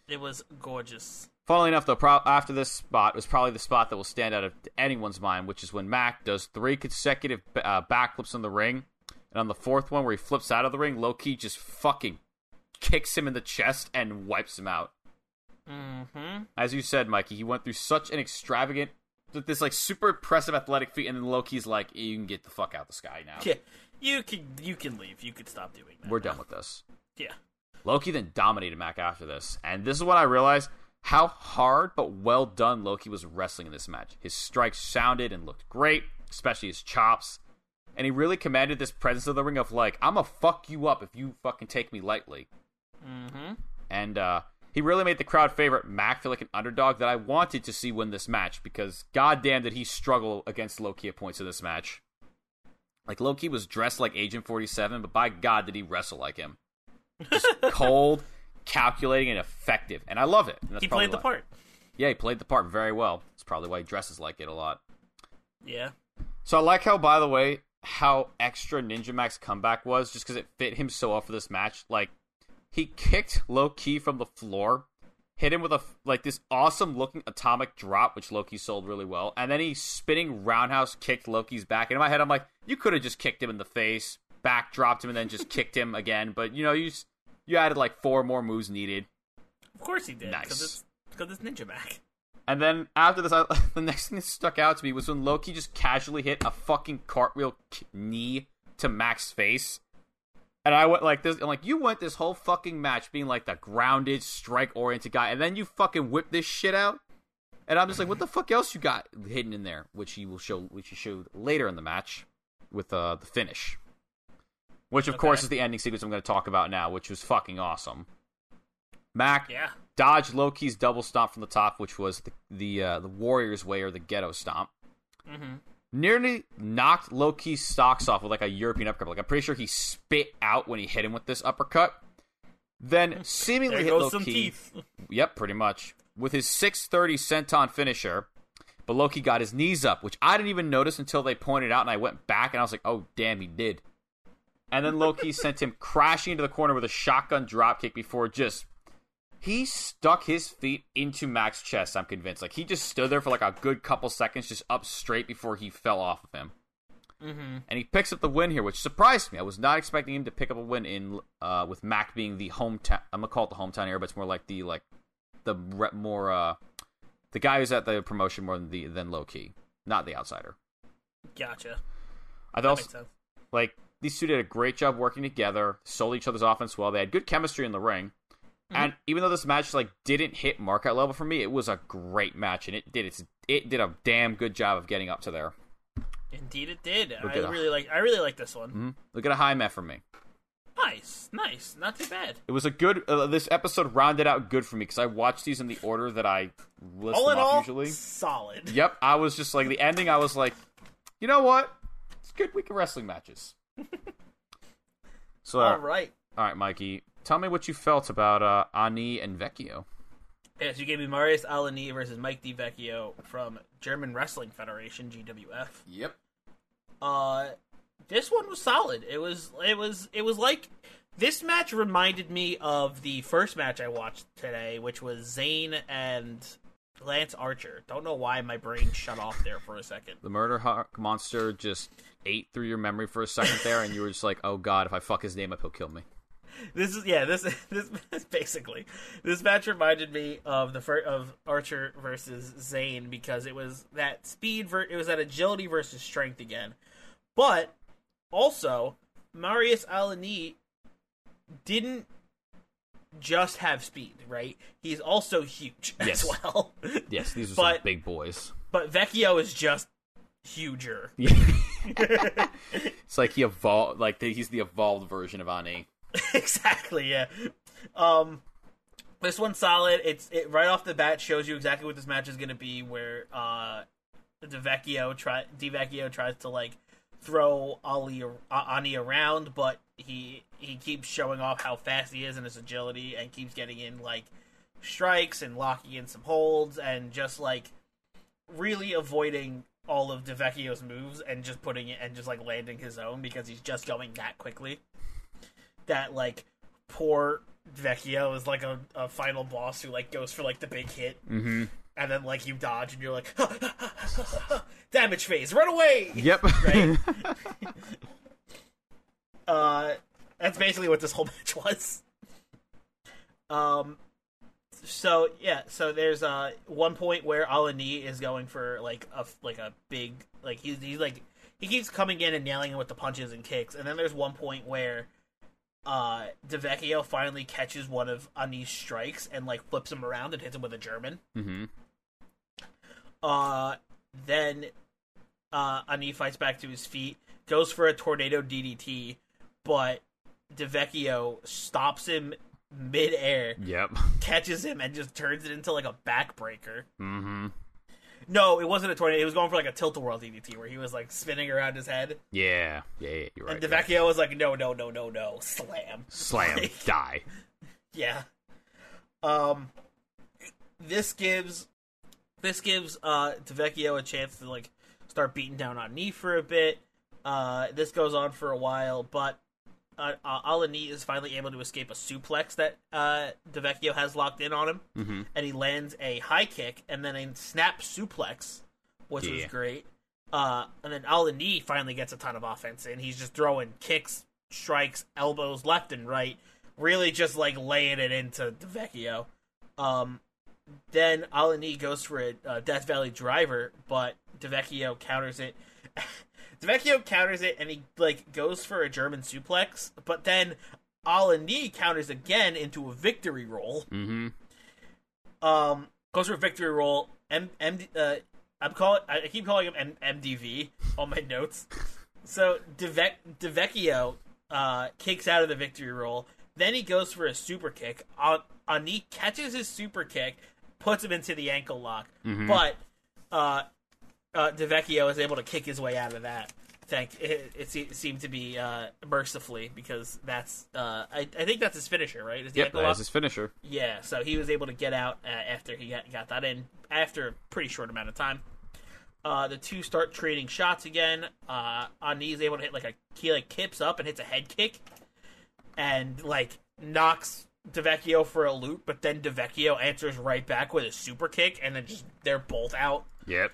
It was gorgeous. Funnily enough, though, pro- after this spot was probably the spot that will stand out of anyone's mind, which is when Mac does three consecutive uh, backflips in the ring, and on the fourth one where he flips out of the ring, Loki just fucking kicks him in the chest and wipes him out. Mm-hmm. As you said, Mikey, he went through such an extravagant, this like super impressive athletic feat, and then Loki's like, "You can get the fuck out the sky now. Yeah. You can you can leave. You could stop doing that. We're done with this." Yeah. Loki then dominated Mac after this, and this is when I realized how hard but well done Loki was wrestling in this match. His strikes sounded and looked great, especially his chops, and he really commanded this presence of the ring of like, "I'm gonna fuck you up if you fucking take me lightly." Mm-hmm. And uh, he really made the crowd favorite Mac feel like an underdog that I wanted to see win this match because goddamn did he struggle against Loki at points in this match. Like Loki was dressed like Agent 47, but by God did he wrestle like him. Just cold, calculating, and effective. And I love it. And that's He played the why- part. Yeah, he played the part very well. It's probably why he dresses like it a lot. Yeah. So I like how, by the way, how extra Ninja Mac's comeback was, just because it fit him so well for this match. Like he kicked Loki from the floor, hit him with a like this awesome looking atomic drop, which Loki sold really well, and then he spinning roundhouse kicked Loki's back. And in my head, I'm like, you could have just kicked him in the face, back dropped him, and then just kicked him again. But you know, you you added like four more moves needed. Of course he did. Nice. Because it's it's Ninja Mac. And then after this, I, the next thing that stuck out to me was when Loki just casually hit a fucking cartwheel knee to Mac's face. And I went like this. I'm like, you went this whole fucking match being like the grounded, strike oriented guy, and then you fucking whip this shit out. And I'm just like, what the fuck else you got hidden in there? Which he will show, which he showed later in the match with uh, the finish. Which of Okay. course is the ending sequence I'm going to talk about now, which was fucking awesome. Mac Yeah. Dodged Loki's double stomp from the top, which was the the uh, the Warriors way or the Ghetto stomp. Mm-hmm. Nearly knocked Loki's socks off with like a European uppercut. Like I'm pretty sure he spit out when he hit him with this uppercut. Then seemingly hit Loki. Yep, pretty much with his 630 senton finisher. But Loki got his knees up, which I didn't even notice until they pointed out, and I went back and I was like, "Oh, damn, he did." And then Loki sent him crashing into the corner with a shotgun dropkick before just he stuck his feet into Mac's chest. I'm convinced. Like he just stood there for like a good couple seconds, just up straight before he fell off of him. Mm-hmm. And he picks up the win here, which surprised me. I was not expecting him to pick up a win in uh, with Mac being the hometown. I'm gonna call it the hometown area, but it's more like the like the re- more uh the guy who's at the promotion more than the than Loki, not the outsider. Gotcha. I thought sense. like these two did a great job working together, sold each other's offense well. They had good chemistry in the ring. And even though this match like didn't hit markout level for me, it was a great match, and it did its it did a damn good job of getting up to there. Indeed, it did. I really like. I really like this one. hmm Look at a high met for me. Nice, nice. Not too bad. It was a good. Uh, this episode rounded out good for me because I watched these in the order that I list All them all, usually. solid. Yep, I was just like the ending. I was like, you know what? It's a good week of wrestling matches. so, All right. all right, Mikey, tell me what you felt about uh, Ani and Vecchio. Yes, you gave me Marius Alani versus Mike DiVecchio from German Wrestling Federation (GWF). Yep. Uh, this one was solid. It was it was it was like this match reminded me of the first match I watched today, which was Zayne and Lance Archer. Don't know why my brain shut off there for a second. The murder hawk monster just ate through your memory for a second there, and you were just like, "Oh God, if I fuck his name up, he'll kill me." This is yeah. This this is basically this match reminded me of the fir- of Archer versus Zayne because it was that speed. Ver- it was that agility versus strength again, but also Marius Alani didn't just have speed, right? He's also huge Yes. as well. Yes, these are But- some big boys. but Vecchio is just huger. It's like he evolved, like the, he's the evolved version of Ani. exactly, yeah. Um this one's solid. It's it right off the bat shows you exactly what this match is going to be where uh DeVecchio try DeVecchio tries to like throw Ali Ani around, but he he keeps showing off how fast he is and his agility and keeps getting in like strikes and locking in some holds and just like really avoiding all of DeVecchio's moves and just putting it and just like landing his own because he's just going that quickly. That like poor Vecchio is like a, a final boss who like goes for like the big hit Mm-hmm. and then like you dodge and you're like damage phase, run away. Yep. Right. uh, that's basically what this whole match was. Um, so yeah, so there's uh one point where Alani is going for like a like a big like he's he's like he keeps coming in and nailing him with the punches and kicks, and then there's one point where uh DeVecchio finally catches one of Ani's strikes and like flips him around and hits him with a German. mm-hmm. Uh, then uh, Ani fights back to his feet, goes for a tornado DDT, but DeVecchio stops him midair, Yep. catches him, and just turns it into like a backbreaker. Mm-hmm. No, it wasn't a tornado. It was going for like a tilt a whirl DDT where he was like spinning around his head, Yeah. Yeah. yeah you're right. and DeVecchio was like, "No, no, no, no, no, slam." Slam. Like, Die. Yeah. Um this gives this gives uh DeVecchio a chance to like start beating down on knee for a bit. Uh this goes on for a while, but uh, uh Alani is finally able to escape a suplex that uh DeVecchio has locked in on him Mm-hmm. and he lands a high kick and then a snap suplex, which was great. Uh, and then Alani finally gets a ton of offense and He's just throwing kicks, strikes, elbows left and right, really just like laying it into DeVecchio. Um, then Alani goes for a, uh Death Valley driver, but DeVecchio counters it. DeVecchio counters it and he like goes for a German suplex, but then Alani counters again into a victory roll Mm-hmm. um, goes for a victory roll. M M uh, I'm calling. I keep calling him M- MDV on my notes. So DeVecchio uh, kicks out of the victory roll. Then he goes for a super kick. Ani catches his super kick, puts him into the ankle lock. But uh, uh, DeVecchio is able to kick his way out of that. Thank it, it, it seemed to be uh, mercifully because that's uh, I, I think that's his finisher, right? Is Yep. ankle That lock? is his finisher. Yeah, so he was able to get out uh, after he got, got that in after a pretty short amount of time. Uh, the two start trading shots again. Uh, Ani is able to hit like a he like kips up and hits a head kick, and like knocks DeVecchio for a loop. But then DeVecchio answers right back with a super kick, and then just they're both out. Yep.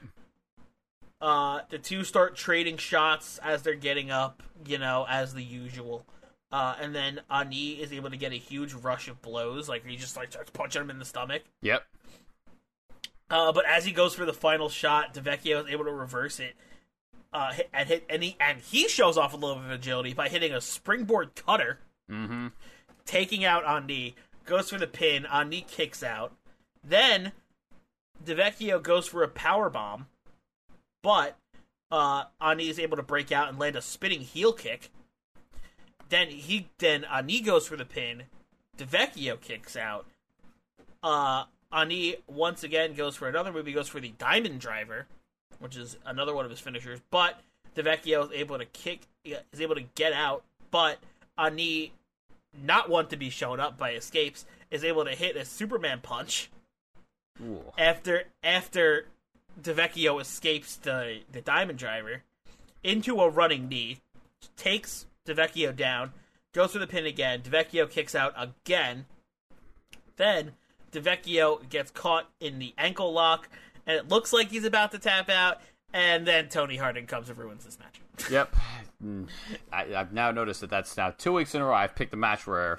Uh, the two start trading shots as they're getting up, you know, as the usual. Uh, and then Ani is able to get a huge rush of blows, like he just like starts punching him in the stomach. Yep. Uh, but as he goes for the final shot, DeVecchio is able to reverse it. Uh, hit, and hit and he and he shows off a little bit of agility by hitting a springboard cutter, Mm-hmm. taking out Ani. Goes for the pin. Ani kicks out. Then DeVecchio goes for a power bomb, but uh, Ani is able to break out and land a spinning heel kick. Then he then Ani goes for the pin. DeVecchio kicks out. Uh, Ani once again goes for another move. He goes for the diamond driver, which is another one of his finishers. But DeVecchio is able to kick, is able to get out. But Ani, not one to be shown up by escapes, is able to hit a Superman punch Ooh. after after DeVecchio escapes the the diamond driver. into a running knee, takes DeVecchio down, goes for the pin again. DeVecchio kicks out again. Then DeVecchio gets caught in the ankle lock, and it looks like he's about to tap out. And then Tony Harding comes and ruins this match. Yep. Mm. I, I've now noticed that that's now two weeks in a row. I've picked a match where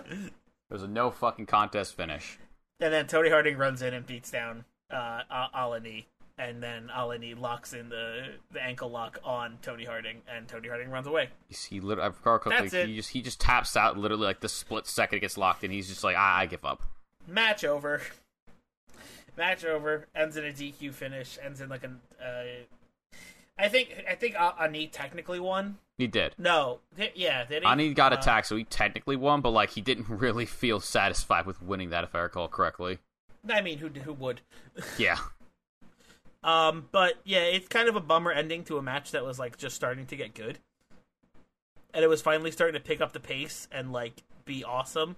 there's a no fucking contest finish. And then Tony Harding runs in and beats down uh, Al- Alani. And then Alani locks in the, the ankle lock on Tony Harding, and Tony Harding runs away. He literally, I forgot quickly, That's it. he just he just taps out literally like the split second it gets locked, and he's just like, I, I give up. Match over. Match over. Ends in a DQ finish. Ends in like an. Uh, I think I think Ani technically won. He did. No, th- yeah, he? Ani got Uh, attacked, so he technically won, but like he didn't really feel satisfied with winning that, if I recall correctly. I mean, who who would? Yeah. Um, but yeah, it's kind of a bummer ending to a match that was like just starting to get good, and it was finally starting to pick up the pace and like be awesome,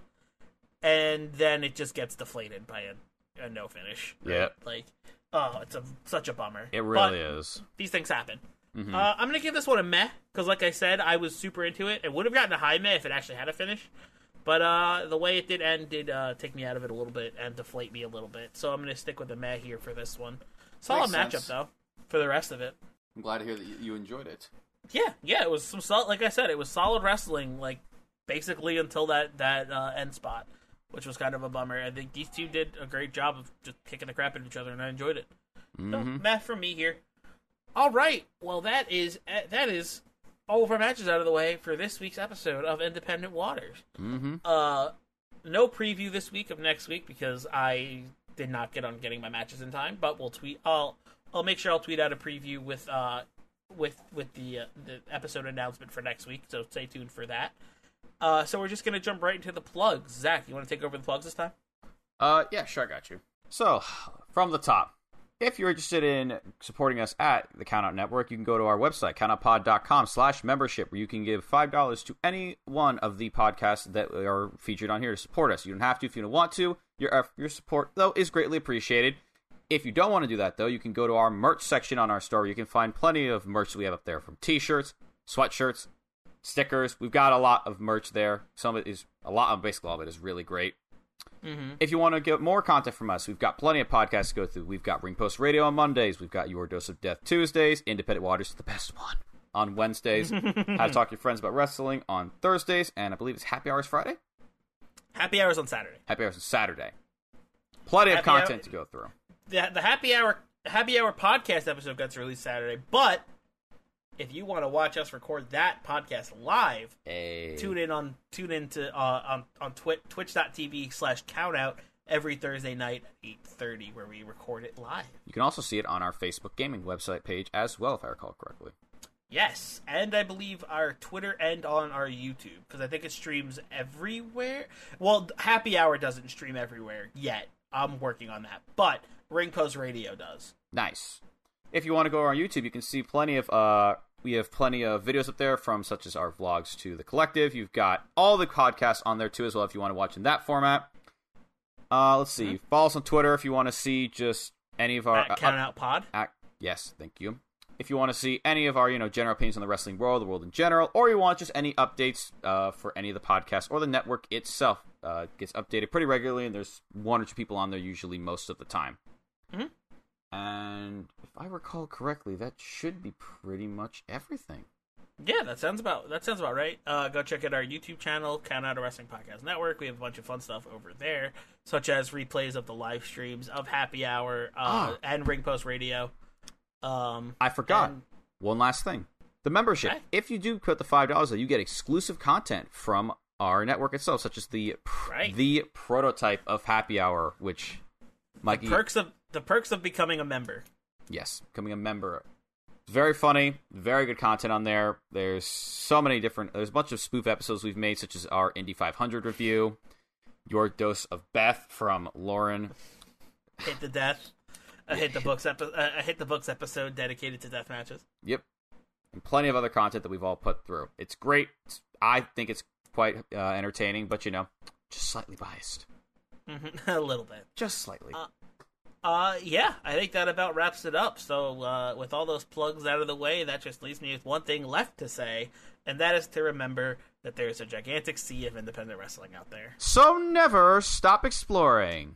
and then it just gets deflated by a, a no finish. Yep. Like, oh, it's a such a bummer. It But really is. These things happen. Mhm. Uh, I'm gonna give this one a meh because, like I said, I was super into it. It would have gotten a high meh if it actually had a finish, but uh, the way it did end did uh, take me out of it a little bit and deflate me a little bit. So I'm gonna stick with a meh here for this one. Solid Makes matchup sense. though for the rest of it. I'm glad to hear that you enjoyed it. Yeah, yeah, it was some solid. Like I said, it was solid wrestling. Like basically until that that uh, end spot, which was kind of a bummer. I think these two did a great job of just kicking the crap at each other, and I enjoyed it. So, Mhm. meh from me here. All right, well that is uh, that is all of our matches out of the way for this week's episode of Independent Waters. Mm-hmm. Uh, no preview this week of next week because I did not get on getting my matches in time. But we'll tweet. I'll I'll make sure I'll tweet out a preview with uh with with the uh, the episode announcement for next week. So stay tuned for that. Uh, so we're just gonna jump right into the plugs. Zach, you want to take over the plugs this time? Uh, yeah, sure, I got you. So, from the top, if you're interested in supporting us at the Countout Network, you can go to our website, countoutpod.com slash membership, where you can give $5 to any one of the podcasts that are featured on here to support us. You don't have to if you don't want to. Your, your support, though, is greatly appreciated. If you don't want to do that, though, you can go to our merch section on our store. You can find plenty of merch that we have up there from t-shirts, sweatshirts, stickers. We've got a lot of merch there. Some of it is, a lot basically all of it is really great. Mm-hmm. If you want to get more content from us, we've got plenty of podcasts to go through. We've got Ring Post Radio on Mondays. We've got Your Dose of Death Tuesdays. Independent Waters, the best one, on Wednesdays. How to Talk to Your Friends About Wrestling on Thursdays. And I believe it's Happy Hours Friday? Happy hours on Saturday. Happy Hours on Saturday. Plenty of Happy hour- content to go through. the the happy hour happy hour podcast episode gets released Saturday. But if you want to watch us record that podcast live, Hey. tune in on tune in to uh, on on Twitch twitch.tv slash countout every Thursday night at eight thirty where we record it live. You can also see it on our Facebook gaming website page as well, if I recall correctly. Yes, and I believe our Twitter and on our YouTube because I think it streams everywhere. Well, Happy Hour doesn't stream everywhere yet. I'm working on that, but Ring Post Radio does. Nice. If you want to go on YouTube, you can see plenty of uh we have plenty of videos up there from such as our vlogs to the collective. You've got all the podcasts on there too as well if you want to watch in that format. Uh let's see. Follow us on Twitter if you want to see just any of our At uh, Count Out Pod. ac- yes, thank you. If you want to see any of our, you know, general opinions on the wrestling world, the world in general, or you want just any updates uh, for any of the podcasts or the network itself, uh, gets updated pretty regularly, and there's one or two people on there usually most of the time. Mhm. And if I recall correctly, that should be pretty much everything. Yeah, that sounds about that sounds about right. Uh, go check out our YouTube channel, Count Out a Wrestling Podcast Network. We have a bunch of fun stuff over there, such as replays of the live streams of Happy Hour uh, Ah. and Ring Post Radio. Um, I forgot and- one last thing: the membership. Okay. If you do put the five dollars, you get exclusive content from our network itself, such as the Right. the prototype of Happy Hour, which Mikey perks of the perks of becoming a member. Yes, becoming a member. Very funny, very good content on there. There's so many different. There's a bunch of spoof episodes we've made, such as our Indy 500 review, your dose of Beth from Lauren. Hit the death. I hit the books epi- uh, I hit the books episode dedicated to death matches. Yep, and plenty of other content that we've all put through. It's great. It's, I think it's quite uh, entertaining, but you know, just slightly biased, Mhm, a little bit. just slightly. Uh, Uh, yeah, I think that about wraps it up. So, uh, with all those plugs out of the way, that just leaves me with one thing left to say, and that is to remember that there is a gigantic sea of independent wrestling out there. So never stop exploring.